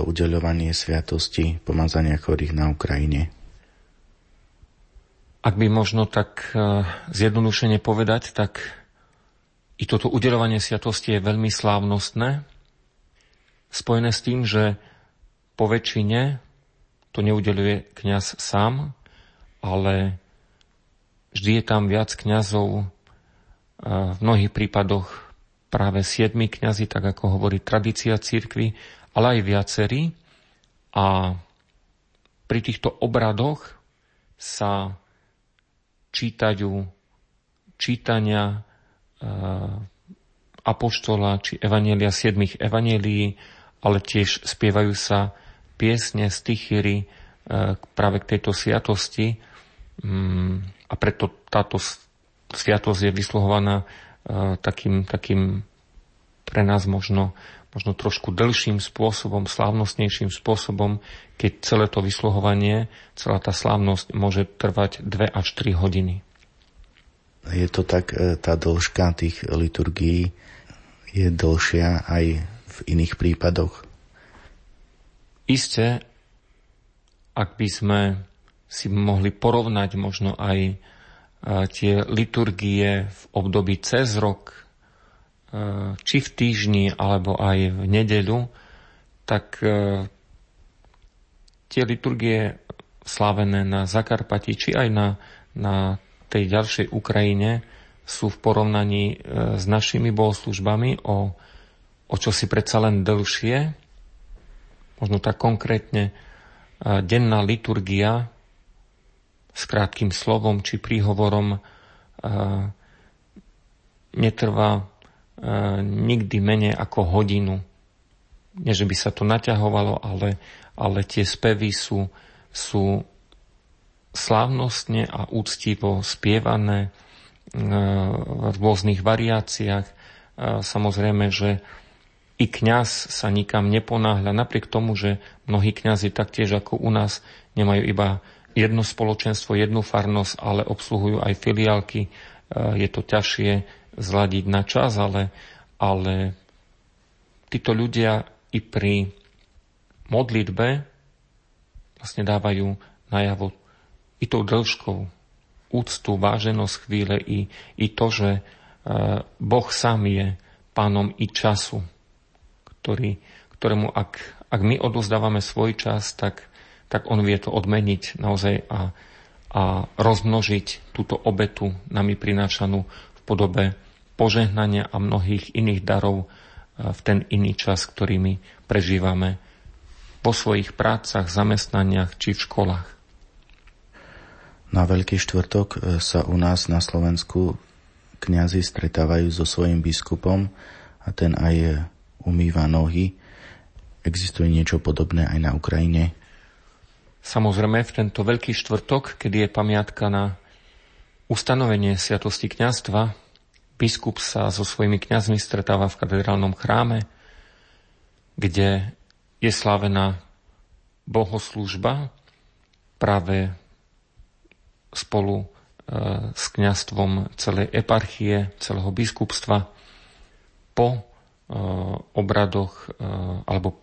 to udeľovanie sviatosti pomazania chorých na Ukrajine? Ak by možno tak e, zjednodušene povedať, tak i toto udeľovanie sviatosti je veľmi slávnostné, spojené s tým, že po väčšine to neudeluje kňaz sám, ale vždy je tam viac kňazov, e, v mnohých prípadoch práve siedmi kňazi, tak ako hovorí tradícia církvy, ale aj viacerí. A pri týchto obradoch sa čítajú čítania e, apoštola či evanielia siedmých evanielií, ale tiež spievajú sa piesne, stichyry e, práve k tejto sviatosti mm, a preto táto sviatosť je vysluhovaná e, takým, takým pre nás možno možno trošku dlhším spôsobom, slávnostnejším spôsobom, keď celé to vysluhovanie, celá tá slávnosť môže trvať 2 až 3 hodiny. Je to tak, e, tá dĺžka tých liturgií je dlhšia aj v iných prípadoch? Isté, ak by sme si mohli porovnať možno aj e, tie liturgie v období cez rok, či v týždni alebo aj v nedeľu, tak eh, tie liturgie slavené na Zakarpati, či aj na, na tej ďalšej Ukrajine sú v porovnaní eh, s našimi bohoslužbami o, o čo si predsa len dlhšie. Možno tak konkrétne denná liturgia s krátkým slovom či príhovorom netrvá nikdy menej ako hodinu. Nie, že by sa to naťahovalo, ale, ale tie spevy sú, sú slávnostne a úctivo spievané e, v rôznych variáciách. E, samozrejme, že i kňaz sa nikam neponáhľa, napriek tomu, že mnohí kňazi taktiež ako u nás nemajú iba jedno spoločenstvo, jednu farnosť, ale obsluhujú aj filiálky. Je to ťažšie zladiť na čas, ale, ale títo ľudia i pri modlitbe vlastne dávajú najavo i tou dĺžkou úctu, váženosť chvíle i, i to, že e, Boh sám je pánom i času, ktorý, ktorému ak, ak my odozdávame svoj čas, tak, tak on vie to odmeniť naozaj a, a rozmnožiť túto obetu nami prinášanú podobe požehnania a mnohých iných darov e, v ten iný čas, ktorý my prežívame vo svojich prácach, zamestnaniach či v školách. Na Veľký štvrtok e, sa u nás na Slovensku kňazi stretávajú so svojím biskupom a ten aj umýva nohy. Existuje niečo podobné aj na Ukrajine? Samozrejme, v tento Veľký štvrtok, kedy je pamiatka na ustanovenie Sviatosti kňazstva, biskup sa so svojimi kňazmi stretáva v katedrálnom chráme, kde je slávená bohoslužba práve spolu e, s kňastvom celej eparchie, celého biskupstva. Po e, obradoch e, alebo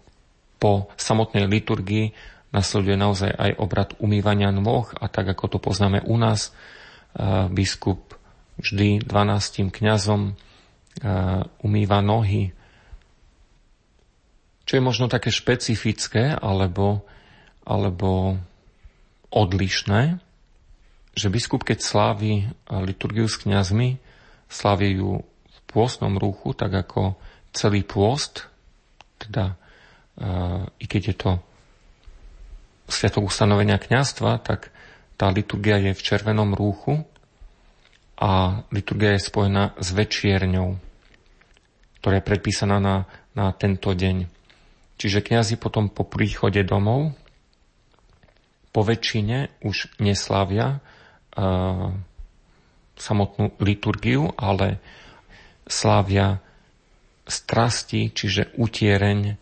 po samotnej liturgii nasleduje naozaj aj obrad umývania nôh a tak ako to poznáme u nás, biskup vždy 12 kňazom umýva nohy, čo je možno také špecifické alebo, alebo odlišné, že biskup, keď slávi liturgiu s kňazmi, slávi ju v pôstnom ruchu, tak ako celý pôst, teda i keď je to sviatok ustanovenia kňazstva, tak tá liturgia je v červenom rúchu a liturgia je spojená s večierňou, ktorá je predpísaná na, na tento deň. Čiže kňazi potom po príchode domov po väčšine už neslávia samotnú liturgiu, ale slávia strasti, čiže utiereň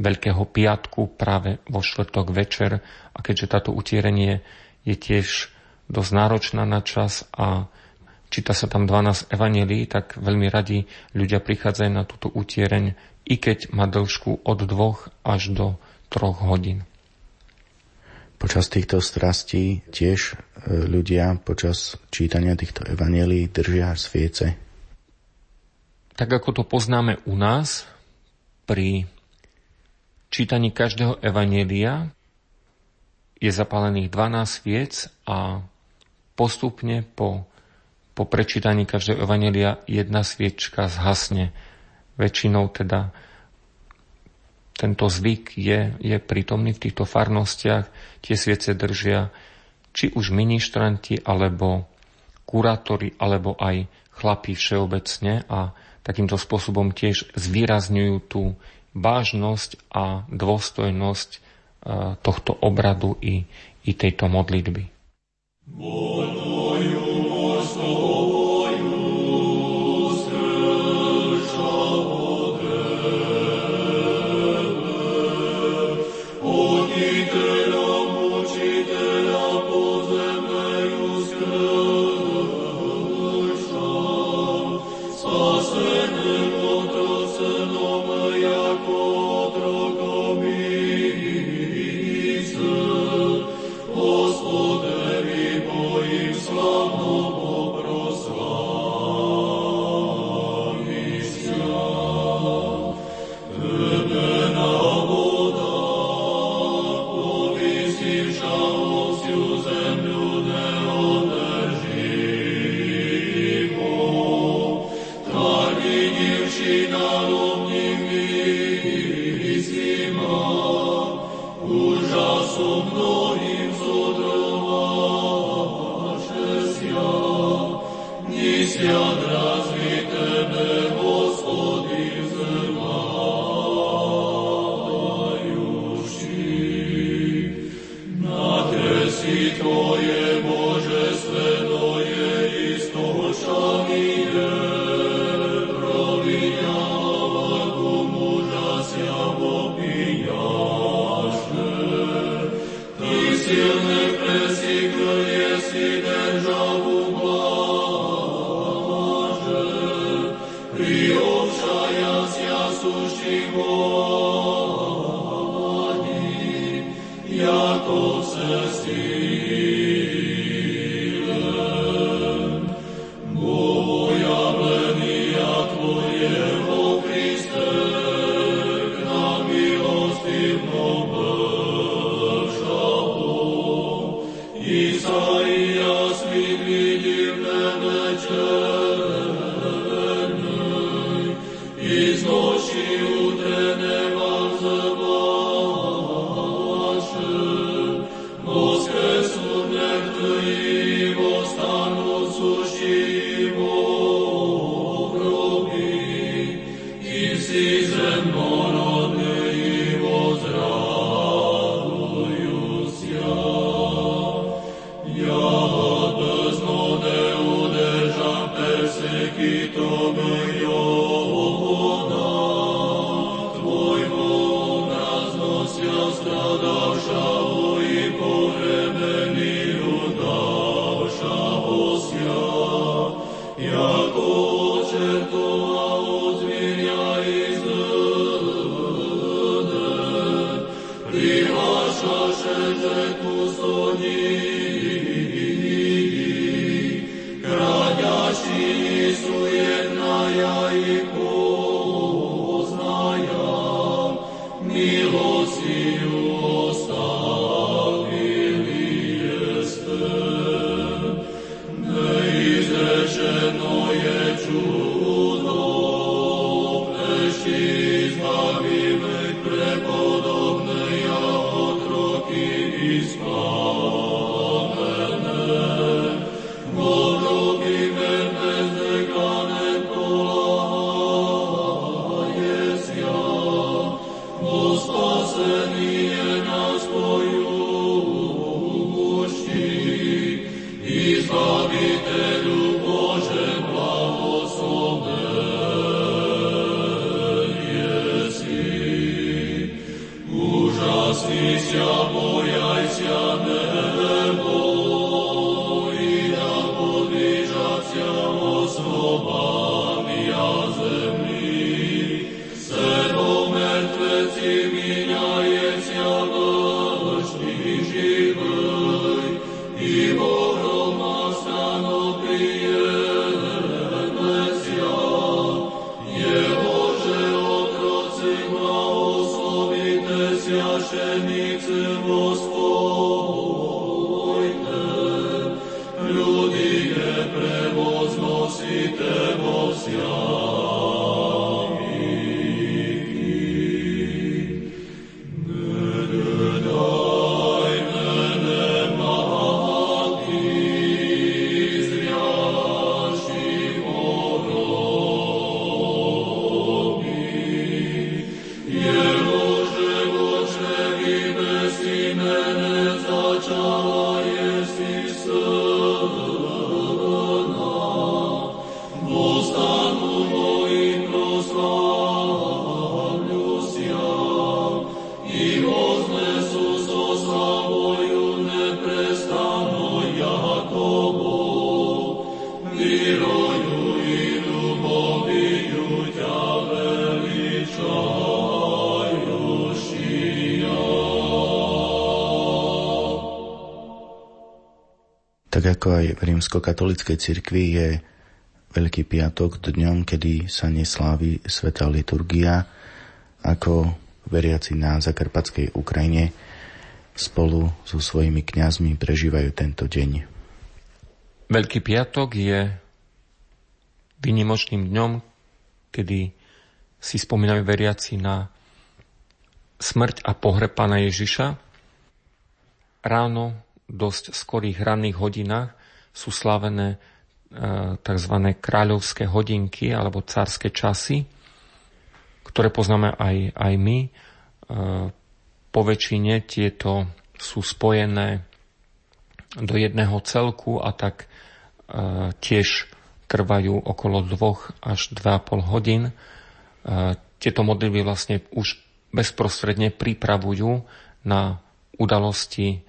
Veľkého piatku práve vo štvrtok večer. A keďže táto utierenie je tiež dosť náročná na čas a číta sa tam 12 evanelí, tak veľmi radi ľudia prichádzajú na túto utiereň, i keď má dĺžku od dvoch až do troch hodín. Počas týchto strastí tiež e, ľudia počas čítania týchto evanelí držia sviece. Tak ako to poznáme u nás, pri čítaní každého evanelia je zapálených 12 sviec a postupne po, po prečítaní každého evanelia jedna sviečka zhasne. Väčšinou teda tento zvyk je, je prítomný v týchto farnostiach. Tie sviece držia či už ministranti, alebo kurátori, alebo aj chlapí všeobecne a takýmto spôsobom tiež zvýrazňujú tú vážnosť a dôstojnosť e, tohto obradu i, i tejto modlitby. Bonujú, still Tak ako aj v rímskokatolíckej cirkvi je Veľký piatok dňom, kedy sa neslávi Sveta liturgia, ako veriaci na Zakarpatskej Ukrajine spolu so svojimi kňazmi prežívajú tento deň. Veľký piatok je vynimočným dňom, kedy si spomínajú veriaci na smrť a pohreb pána Ježiša. Ráno dosť skorých ranných hodinách sú slavené e, tzv. kráľovské hodinky alebo cárske časy, ktoré poznáme aj, aj my. E, po väčšine tieto sú spojené do jedného celku a tak e, tiež trvajú okolo 2 až 2,5 hodín. Tieto modlitby vlastne už bezprostredne pripravujú na udalosti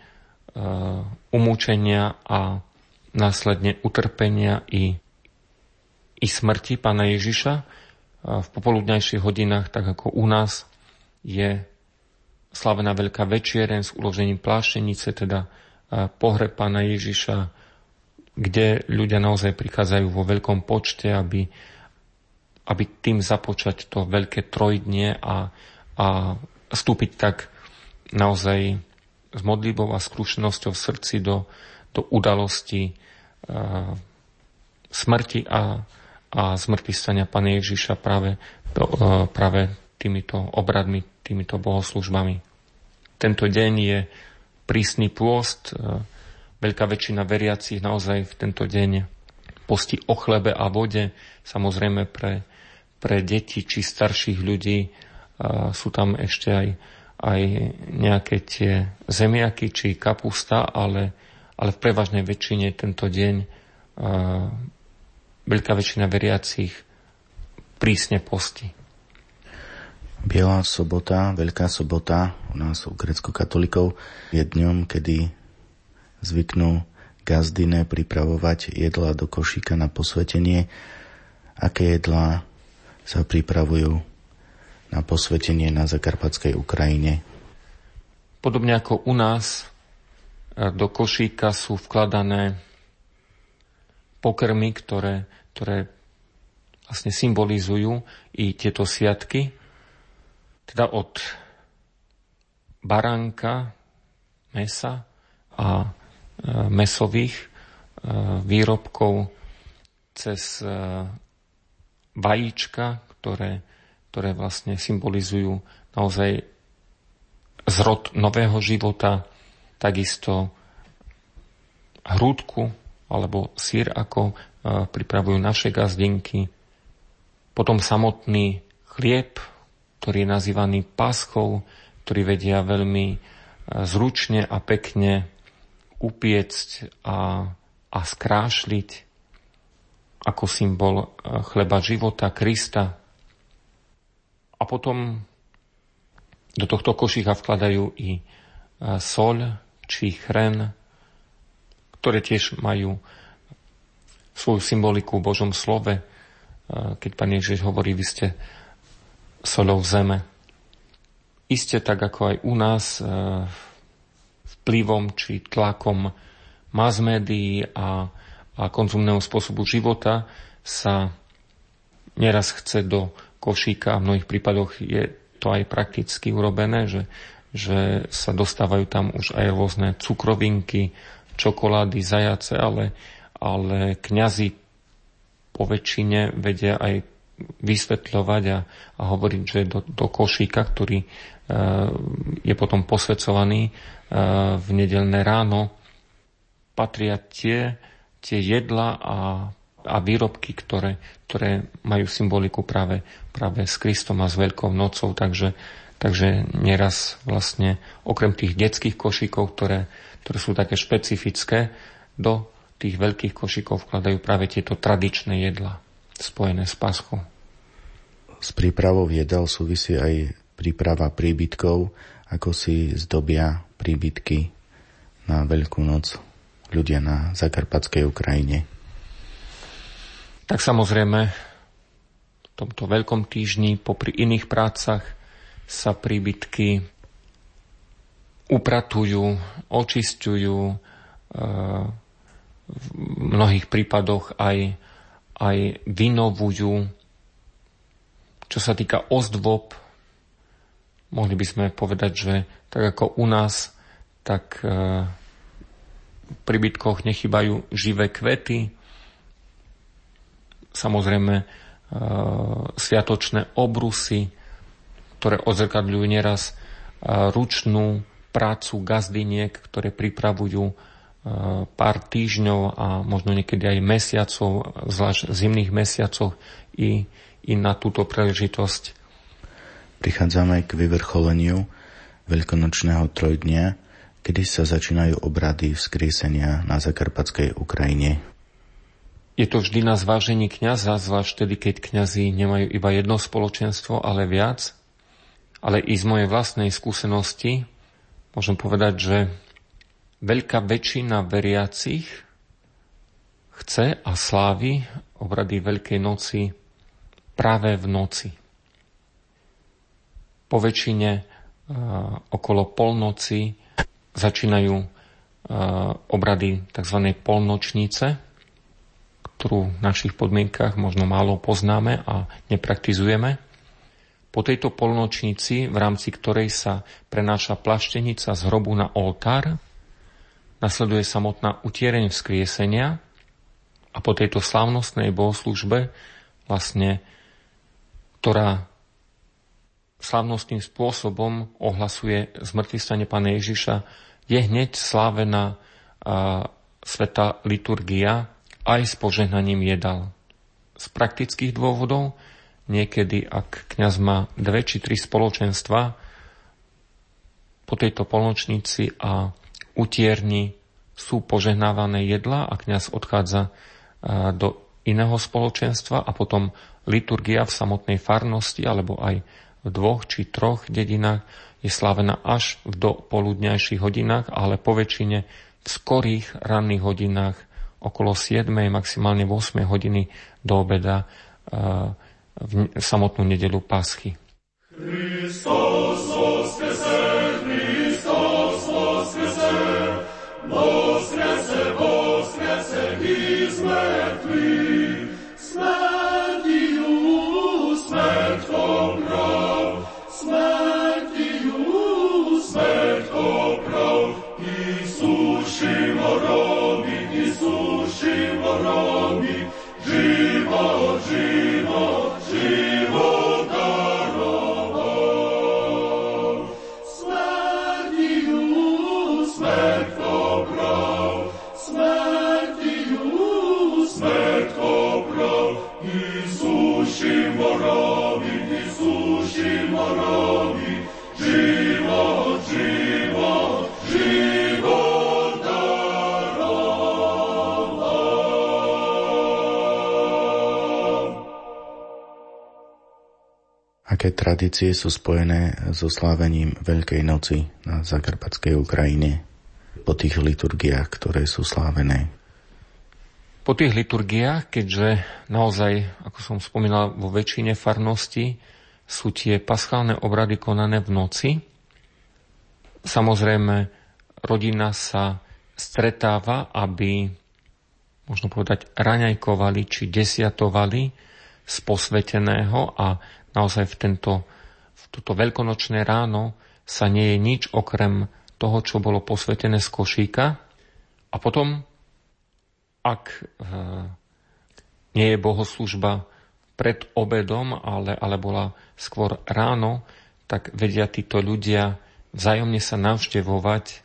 umúčenia a následne utrpenia i, i smrti pána Ježiša. V popoludňajších hodinách, tak ako u nás, je slavená veľká večiereň s uložením pláštenice, teda eh, pohreb pána Ježiša, kde ľudia naozaj prichádzajú vo veľkom počte, aby, aby tým započať to veľké trojdnie a, a vstúpiť tak naozaj s modlitbou a skrušenosťou v srdci do, do udalosti uh, smrti a, a zmrtvý stania Pane Ježiša práve, uh, práve týmito obradmi, týmito bohoslužbami. Tento deň je prísny pôst. Uh, veľká väčšina veriacich naozaj v tento deň postí o chlebe a vode. Samozrejme pre, pre deti či starších ľudí sú tam ešte aj aj nejaké tie zemiaky či kapusta, ale, ale v prevažnej väčšine tento deň uh, veľká väčšina veriacich prísne postí. Biela sobota, Veľká sobota u nás u grecko-katolíkov je dňom, kedy zvyknú gazdine pripravovať jedla do košíka na posvetenie. Aké jedlá sa pripravujú na posvetenie na Zakarpatskej Ukrajine? Podobne ako u nás e, do košíka sú vkladané pokrmy, ktoré, ktoré vlastne symbolizujú i tieto sviatky, teda od baránka, mesa a e, mesových e, výrobkov cez vajíčka, ktoré, ktoré vlastne symbolizujú naozaj zrod nového života, takisto hrúdku alebo sír, ako pripravujú naše gazdinky. Potom samotný chlieb, ktorý je nazývaný paschou, ktorý vedia veľmi e, zručne a pekne upiecť a, a skrášliť ako symbol e, chleba života Krista. A potom do tohto košíka vkladajú i e, soľ či chren, ktoré tiež majú svoju symboliku v Božom slove. Keď Pán Ježiš hovorí, vy ste solou zeme. Isté tak ako aj u nás e, vplyvom či tlakom mass médií a, a konzumného spôsobu života sa neraz chce do košíka. A v mnohých prípadoch je to aj prakticky urobené, že, že sa dostávajú tam už aj rôzne cukrovinky, čokolády, zajace, ale, ale kňazi po väčšine vedia aj vysvetľovať a, a hovoriť, že do, do košíka, ktorý e, je potom posvedcovaný e, v nedelné ráno, patria tie, tie jedla a, a výrobky, ktoré, ktoré majú symboliku práve, práve s Kristom a s Veľkou nocou. Takže, takže neraz vlastne okrem tých detských košíkov, ktoré, ktoré sú také špecifické, do tých veľkých košíkov vkladajú práve tieto tradičné jedla spojené s paschou. S prípravou jedal súvisí aj príprava príbytkov, ako si zdobia príbytky na Veľkú noc ľudia na Zakarpatskej Ukrajine. Tak samozrejme, tomto veľkom týždni popri iných prácach sa príbytky upratujú, očistujú, e, v mnohých prípadoch aj, aj vynovujú. Čo sa týka ozdôb, mohli by sme povedať, že tak ako u nás, tak e, v príbytkoch nechybajú živé kvety, samozrejme sviatočné obrusy, ktoré odzrkadľujú neraz e, ručnú prácu gazdiniek, ktoré pripravujú pár týždňov a možno niekedy aj mesiacov, zvlášť zimných mesiacoch i i na túto príležitosť. Prichádzame k vyvrcholeniu veľkonočného trojdnia, kedy sa začínajú obrady vzkriesenia na Zakarpatskej Ukrajine. Je to vždy na zvážení kniaza, zvlášť tedy, keď kňazi nemajú iba jedno spoločenstvo, ale viac. Ale i z mojej vlastnej skúsenosti môžem povedať, že veľká väčšina veriacich chce a slávi obrady Veľkej noci práve v noci. Po väčšine uh, okolo polnoci začínajú uh, obrady tzv. polnočnice, ktorú v našich podmienkach možno málo poznáme a nepraktizujeme. Po tejto polnočnici, v rámci ktorej sa prenáša plaštenica z hrobu na oltár, nasleduje samotná utiereň vzkriesenia a po tejto slávnostnej bohoslužbe vlastne ktorá slavnostným spôsobom ohlasuje zmrtvý Pána Ježiša, je hneď slávená a, sveta liturgia aj s požehnaním jedal. Z praktických dôvodov, niekedy ak kňaz má dve či tri spoločenstva, po tejto polnočnici a utierni sú požehnávané jedla a kňaz odchádza do iného spoločenstva a potom liturgia v samotnej farnosti alebo aj v dvoch či troch dedinách, je slávená až v dopoludňajších hodinách, ale po väčšine v skorých ranných hodinách okolo 7. maximálne 8. hodiny do obeda eh, v samotnú nedelu Paschy. Christos aké tradície sú spojené so slávením Veľkej noci na Zakarpatskej Ukrajine po tých liturgiách, ktoré sú slávené? Po tých liturgiách, keďže naozaj, ako som spomínal, vo väčšine farnosti sú tie paschálne obrady konané v noci, samozrejme rodina sa stretáva, aby, možno povedať, raňajkovali či desiatovali z posveteného a naozaj v, tento, v toto veľkonočné ráno sa nie je nič okrem toho, čo bolo posvetené z košíka. A potom, ak e, nie je bohoslužba pred obedom, ale, ale bola skôr ráno, tak vedia títo ľudia vzájomne sa navštevovať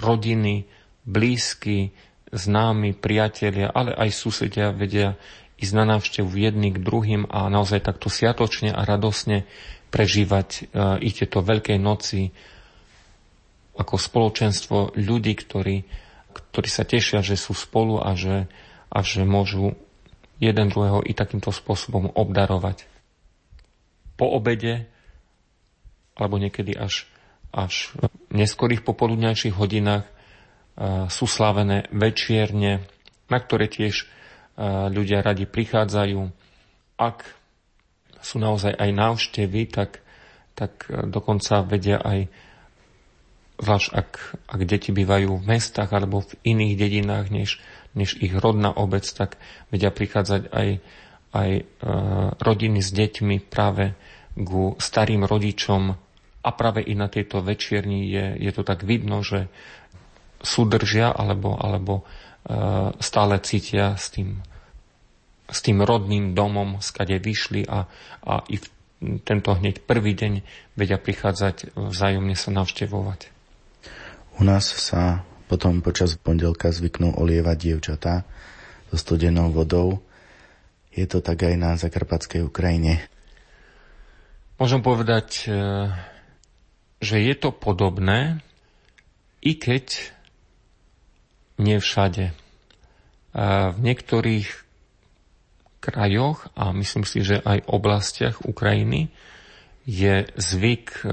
rodiny, blízky, známi, priatelia, ale aj susedia vedia ísť na návštevu jedný k druhým a naozaj takto sviatočne a radosne prežívať e, i tieto Veľkej noci ako spoločenstvo ľudí, ktorí, ktorí sa tešia, že sú spolu a že, a že môžu jeden druhého i takýmto spôsobom obdarovať. Po obede, alebo niekedy až, až v neskorých popoludňajších hodinách e, sú slavené večierne, na ktoré tiež ľudia radi prichádzajú. Ak sú naozaj aj návštevy, tak, tak dokonca vedia aj zvlášť ak, ak deti bývajú v mestách alebo v iných dedinách než, než ich rodná obec, tak vedia prichádzať aj, aj e, rodiny s deťmi práve ku starým rodičom a práve i na tejto večierni je, je to tak vidno, že súdržia alebo, alebo e, stále cítia s tým s tým rodným domom, skade vyšli a, a i v tento hneď prvý deň vedia prichádzať vzájomne sa navštevovať. U nás sa potom počas pondelka zvyknú olievať dievčatá so studenou vodou. Je to tak aj na Zakarpatskej Ukrajine? Môžem povedať, e, že je to podobné, i keď nie všade. V niektorých krajoch a myslím si, že aj oblastiach Ukrajiny je zvyk e,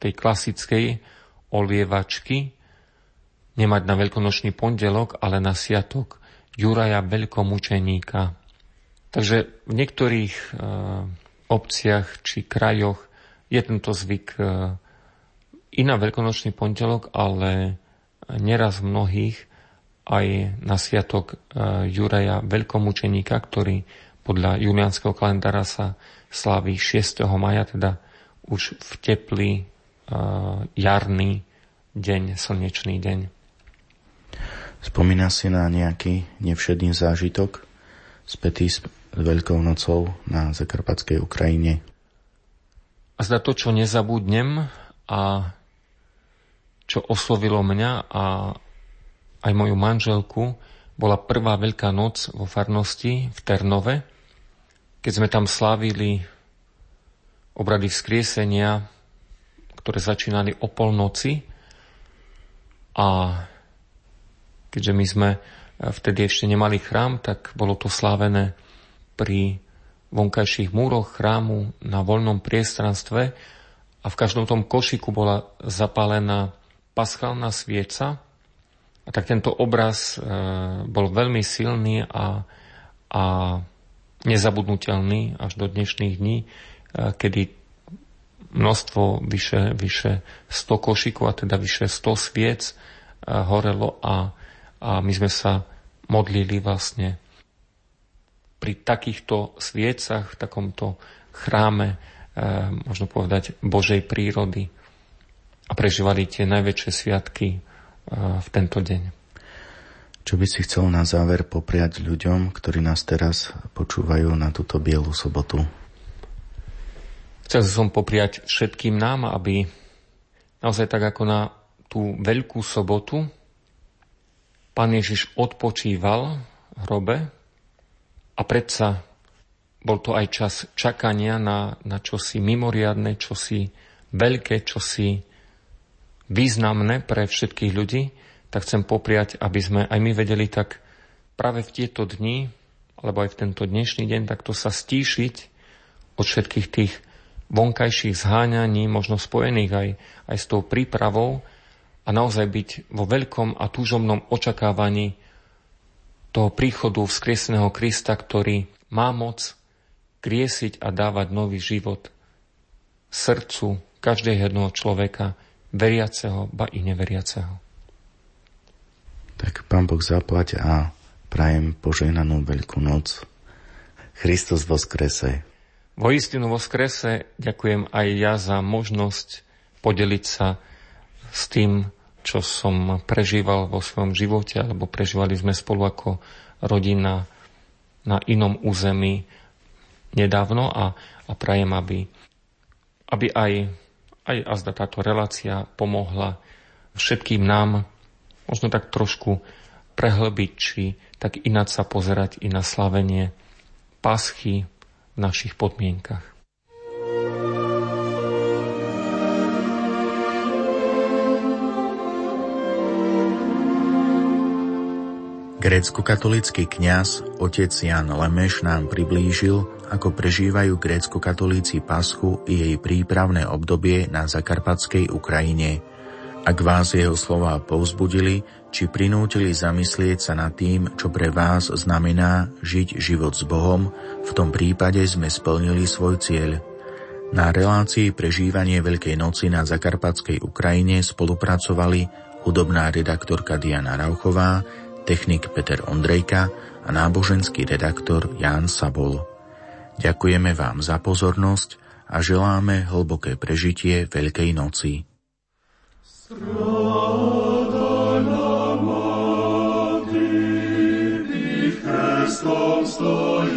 tej klasickej olievačky nemať na veľkonočný pondelok, ale na siatok Juraja veľkomučeníka. Takže v niektorých e, obciach či krajoch je tento zvyk e, i na veľkonočný pondelok, ale neraz mnohých aj na sviatok e, Juraja veľkomučeníka, ktorý podľa julianského kalendára sa slaví 6. maja, teda už v teplý e, jarný deň, slnečný deň. Spomína si na nejaký nevšedný zážitok spätý s Veľkou nocou na Zakarpatskej Ukrajine? A zda to, čo nezabudnem a čo oslovilo mňa a aj moju manželku, bola prvá Veľká noc vo farnosti v Ternove, keď sme tam slávili obrady vzkriesenia, ktoré začínali o polnoci. A keďže my sme vtedy ešte nemali chrám, tak bolo to slávené pri vonkajších múroch chrámu na voľnom priestranstve a v každom tom košiku bola zapálená paschálna svieca. A tak tento obraz e, bol veľmi silný a, a nezabudnutelný až do dnešných dní, e, kedy množstvo vyše, vyše 100 košikov, a teda vyše 100 sviec e, horelo a, a my sme sa modlili vlastne pri takýchto sviecach, v takomto chráme, možno povedať, Božej prírody a prežívali tie najväčšie sviatky eh, v tento deň. Čo by si chcel na záver popriať ľuďom, ktorí nás teraz počúvajú na túto bielu sobotu? Chcel som popriať všetkým nám, aby naozaj tak ako na tú veľkú sobotu Pán Ježiš odpočíval v hrobe, a predsa bol to aj čas čakania na, na čosi mimoriadne, čosi veľké, čosi významné pre všetkých ľudí, tak chcem popriať, aby sme aj my vedeli tak práve v tieto dni, alebo aj v tento dnešný deň, takto sa stíšiť od všetkých tých vonkajších zháňaní, možno spojených aj, aj s tou prípravou a naozaj byť vo veľkom a túžobnom očakávaní toho príchodu vzkrieseného Krista, ktorý má moc kriesiť a dávať nový život srdcu každého jedného človeka, veriaceho, ba i neveriaceho. Tak Pán Boh zaplať a prajem požehnanú Veľkú noc. Kristus skrese. Vo istinu vo skrese ďakujem aj ja za možnosť podeliť sa s tým, čo som prežíval vo svojom živote, alebo prežívali sme spolu ako rodina na inom území nedávno a, a prajem, aby, aby aj, aj azda táto relácia pomohla všetkým nám možno tak trošku prehlbiť, či tak ináč sa pozerať i na slavenie paschy v našich podmienkach. Grécko-katolický kňaz otec Jan Lemeš nám priblížil, ako prežívajú grécko-katolíci Paschu i jej prípravné obdobie na zakarpatskej Ukrajine. Ak vás jeho slova povzbudili, či prinútili zamyslieť sa nad tým, čo pre vás znamená žiť život s Bohom, v tom prípade sme splnili svoj cieľ. Na relácii prežívanie Veľkej noci na zakarpatskej Ukrajine spolupracovali hudobná redaktorka Diana Rauchová, technik Peter Ondrejka a náboženský redaktor Ján Sabol. Ďakujeme vám za pozornosť a želáme hlboké prežitie Veľkej noci. Stop,